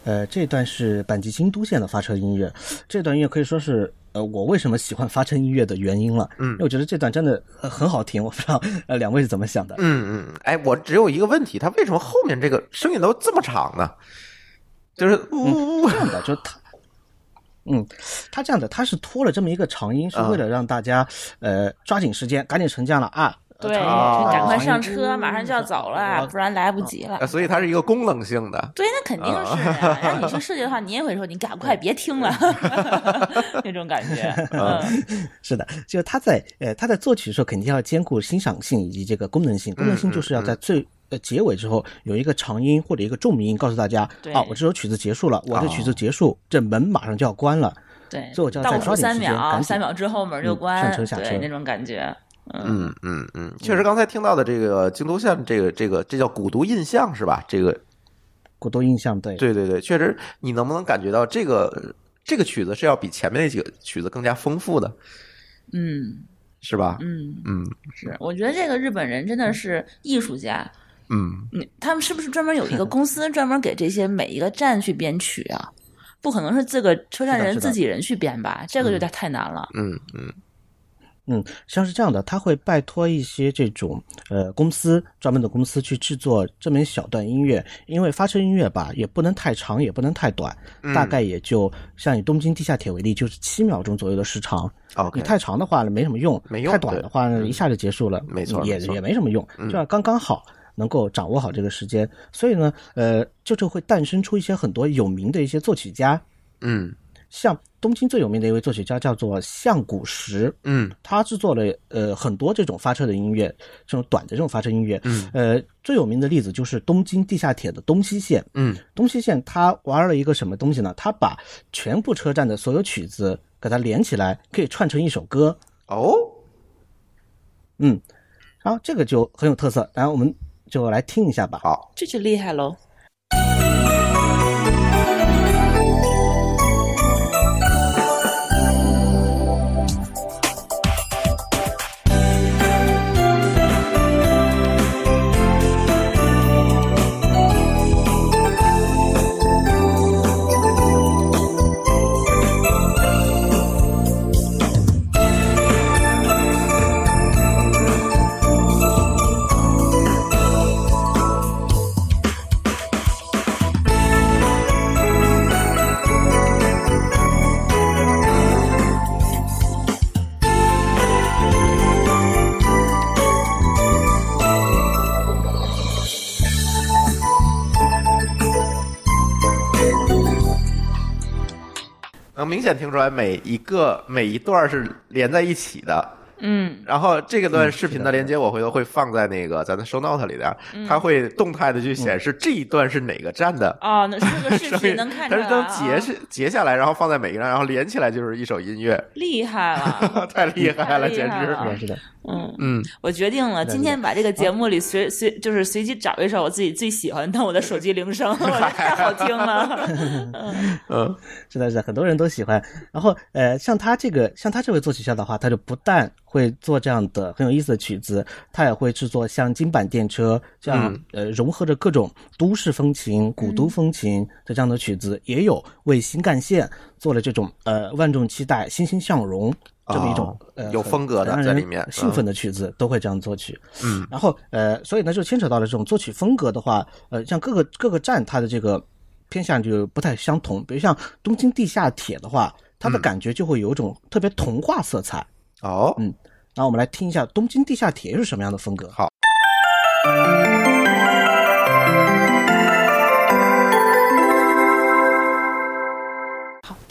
呃，这段是阪急京都线的发车音乐，这段音乐可以说是呃我为什么喜欢发车音乐的原因了。嗯因为我觉得这段真的、呃、很好听，我不知道呃两位是怎么想的。嗯嗯，哎，我只有一个问题，他为什么后面这个声音都这么长呢？就是呜呜呜这样的，就是他，嗯，他这样的，他是拖了这么一个长音，是啊为了让大家呃抓紧时间，赶紧成家了啊。对，赶快上车，马上就要走了，不然来不及了呃。所以它是一个功能性的。对，那肯定是啊。让你去设计的话，你也会说你赶快别听了，那种感觉。嗯，是的，就是他在呃他在作曲的时候肯定要兼顾欣赏性以及这个功能性，功能性就是要在最。呃，结尾之后有一个长音或者一个重音，告诉大家啊，我这首曲子结束了，我这曲子结束，这门马上就要关了。对所以我就要再倒数三抓紧时间赶秒，紧三秒之后门就嗯关，上车下车对那种感觉。嗯嗯嗯，确实，刚才听到的这个京都线，这个这个这叫古都印象是吧？这个古都印象对，对对对，确实，你能不能感觉到这个这个曲子是要比前面那几个曲子更加丰富的，嗯是吧？嗯，嗯是，我觉得这个日本人真的是艺术家。嗯，你他们是不是专门有一个公司 专门给这些每一个站去编曲啊？不可能是这个车站人自己人去编吧？这个有点太难了。嗯嗯嗯，像是这样的，他会拜托一些这种呃公司专门的公司去制作这么一小段音乐，因为发车音乐吧也不能太长，也不能太短，嗯大概也就像以东京地下铁为例，就是七秒钟左右的时长。你太长的话呢没什么用，没用太短的话呢一下就结束了，没错也也没什么用，嗯就要刚刚好。能够掌握好这个时间，所以呢，呃，这就会诞生出一些很多有名的一些作曲家，嗯像东京最有名的一位作曲家叫做相谷石，嗯他制作了呃很多这种发车的音乐，这种短的这种发车音乐。嗯呃，最有名的例子就是东京地下铁的东西线。嗯东西线他玩了一个什么东西呢？他把全部车站的所有曲子给它连起来，可以串成一首歌。哦，嗯，然后这个就很有特色。然后我们就来听一下吧。好，这就厉害喽。能明显听出来每一个每一段是连在一起的。嗯，然后这个段嗯视频的的链接我回头会放在那个咱的 show note 里边，嗯它会动态的去显示这一段是哪个站的。哦，那是个 视频能看它是能出来啊，截是截下来，然后放在每个站，然后连起来就是一首音乐，厉害了，太厉害了，简直。是的，是的。嗯。嗯，我决定了，今天把这个节目里随随就是随机找一首我自己最喜欢当我的手机铃声，太好听了。嗯是的，是的，很多人都喜欢。然后，呃，像他这个，像他这位作曲家的话，他就不但会做这样的很有意思的曲子，他也会制作像金版电车这样、嗯呃融合着各种都市风情、古都风情的这样的曲子，也有为新干线做了这种呃万众期待、欣欣向荣。这么一种、哦呃有风格的在里面兴奋的曲子都会这样作曲。嗯，然后呃，所以呢，就牵扯到了这种作曲风格的话，呃，像各个各个站它的这个偏向就不太相同。比如像东京地下铁的话，它的嗯感觉就会有一种特别童话色彩。哦，嗯然后我们来听一下东京地下铁是什么样的风格。好。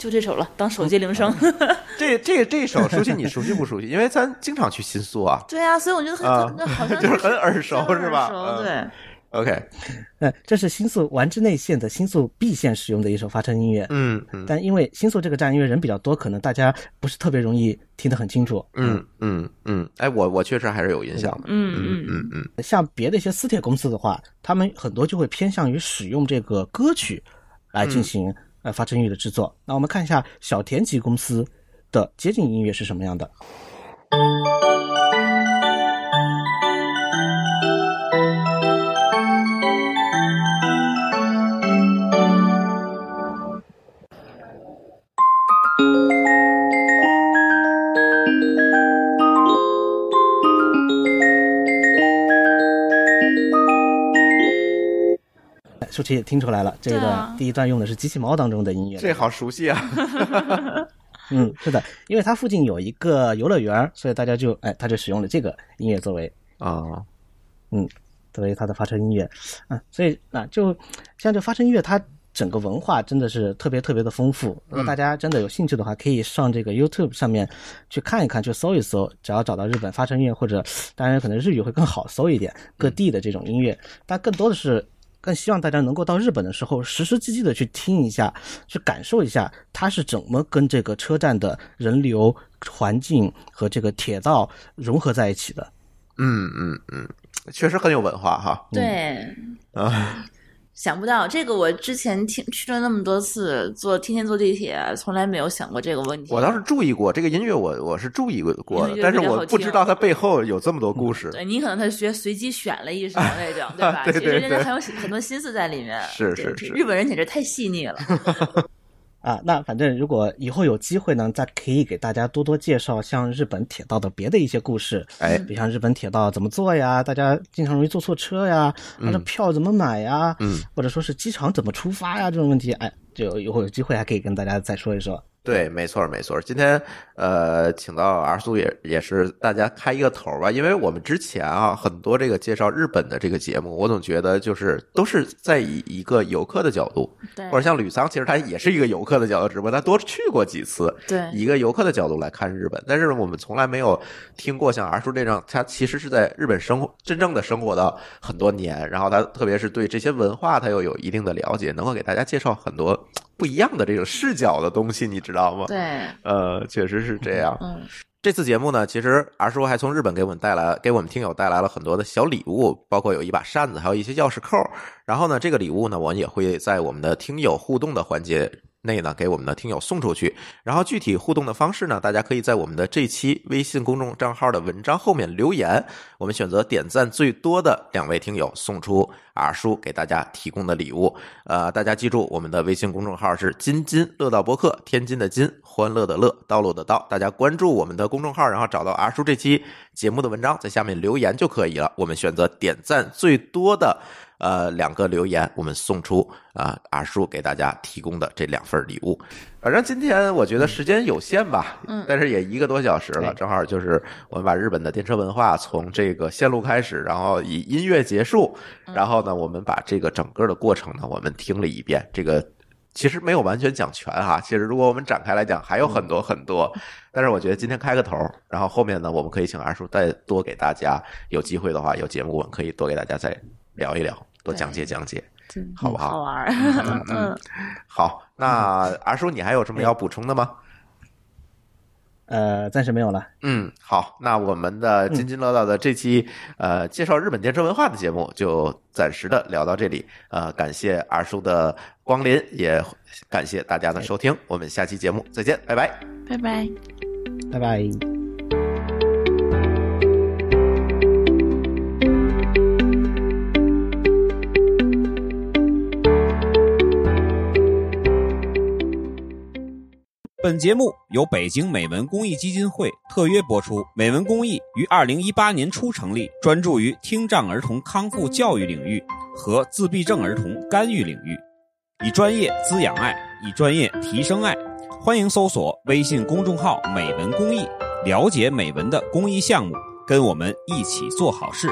就这首了，当手机铃声。这这这首熟悉你熟悉不熟悉？因为咱经常去新宿啊。对啊，所以我觉得很啊很好像 就是很耳熟很是吧耳熟嗯对，OK，呃，这是新宿丸之内线的新宿 B 线使用的一首发车音乐。嗯嗯但因为新宿这个站因为人比较多，可能大家不是特别容易听得很清楚。嗯嗯嗯，哎，我我确实还是有印象的。嗯嗯嗯嗯像别的一些私铁公司的话，他们很多就会偏向于使用这个歌曲来进行、呃发声音的制作。那我们看一下小田急公司的街景音乐是什么样的。舒淇也听出来了，这一段、啊第一段用的是机器猫当中的音乐。这好熟悉啊。嗯，是的，因为它附近有一个游乐园，所以大家就哎，他就使用了这个音乐作为啊，嗯作为它的发车音乐，啊，所以啊，就像这发车音乐，它整个文化真的是特别特别的丰富。如果大家真的有兴趣的话，可以上这个 YouTube 上面去看一看，去搜一搜，只要找到日本发车音乐，或者当然可能日语会更好搜一点，各地的这种音乐，但更多的是。更希望大家能够到日本的时候，实实际际的去听一下，去感受一下它是怎么跟这个车站的人流、环境和这个铁道融合在一起的。嗯嗯嗯，确实很有文化哈。对，啊，想不到这个，我之前听去了那么多次，坐天天坐地铁，从来没有想过这个问题。我倒是注意过这个音乐我，我是注意过过的，但是我不知道它背后有这么多故事。对你可能他学随机选了一首那种，对吧？对 对其实人家对很有很多心思在里面。是是是日本人简直太细腻了。啊，那反正如果以后有机会呢，再可以给大家多多介绍像日本铁道的别的一些故事，哎比如像日本铁道怎么做呀，大家经常容易坐错车呀，它的票怎么买呀，嗯，或者说是机场怎么出发呀这种问题，哎，就以后有机会还可以跟大家再说一说。对，没错没错。今天呃，请到阿苏也也是大家开一个头吧，因为我们之前啊很多这个介绍日本的这个节目，我总觉得就是都是在以一个游客的角度，对或者像吕桑，其实他也是一个游客的角度，只不过他多去过几次，对以一个游客的角度来看日本。但是我们从来没有听过像阿叔这样，他其实是在日本生活真正的生活到很多年，然后他特别是对这些文化他又有一定的了解，能够给大家介绍很多不一样的这种视角的东西，你知道吗？对，呃，确实是这样。嗯，这次节目呢，其实二叔还从日本给我们带来，给我们听友带来了很多的小礼物，包括有一把扇子，还有一些钥匙扣。然后呢，这个礼物呢，我们也会在我们的听友互动的环节内呢，给我们的听友送出去。然后具体互动的方式呢，大家可以在我们的这期微信公众账号的文章后面留言，我们选择点赞最多的两位听友送出阿叔给大家提供的礼物。呃，大家记住，我们的微信公众号是“津津乐道播客”，天津的津，欢乐的乐，道路的道。大家关注我们的公众号，然后找到阿叔这期节目的文章，在下面留言就可以了。我们选择点赞最多的呃两个留言，我们送出啊、阿叔给大家提供的这两份礼物。反正今天我觉得时间有限吧，嗯但是也一个多小时了，对正好就是我们把日本的电车文化从这个线路开始，然后以音乐结束，然后呢，我们把这个整个的过程呢，我们听了一遍，这个其实没有完全讲全哈。其实如果我们展开来讲，还有很多很多。但是我觉得今天开个头，然后后面呢，我们可以请二叔再多给大家有机会的话，有节目我们可以多给大家再聊一聊，多讲解讲解，好不好？好玩儿。嗯嗯，好。那二叔，你还有什么要补充的吗？呃，暂时没有了。嗯，好，那我们的津津乐道的这期呃介绍日本电车文化的节目就暂时的聊到这里。呃，感谢二叔的光临，也感谢大家的收听。我们下期节目再见，拜拜，拜拜，拜拜。本节目由北京美文公益基金会特约播出。美文公益于二零一八年初成立，专注于听障儿童康复教育领域和自闭症儿童干预领域，以专业滋养爱，以专业提升爱。欢迎搜索微信公众号“美文公益”，了解美文的公益项目，跟我们一起做好事。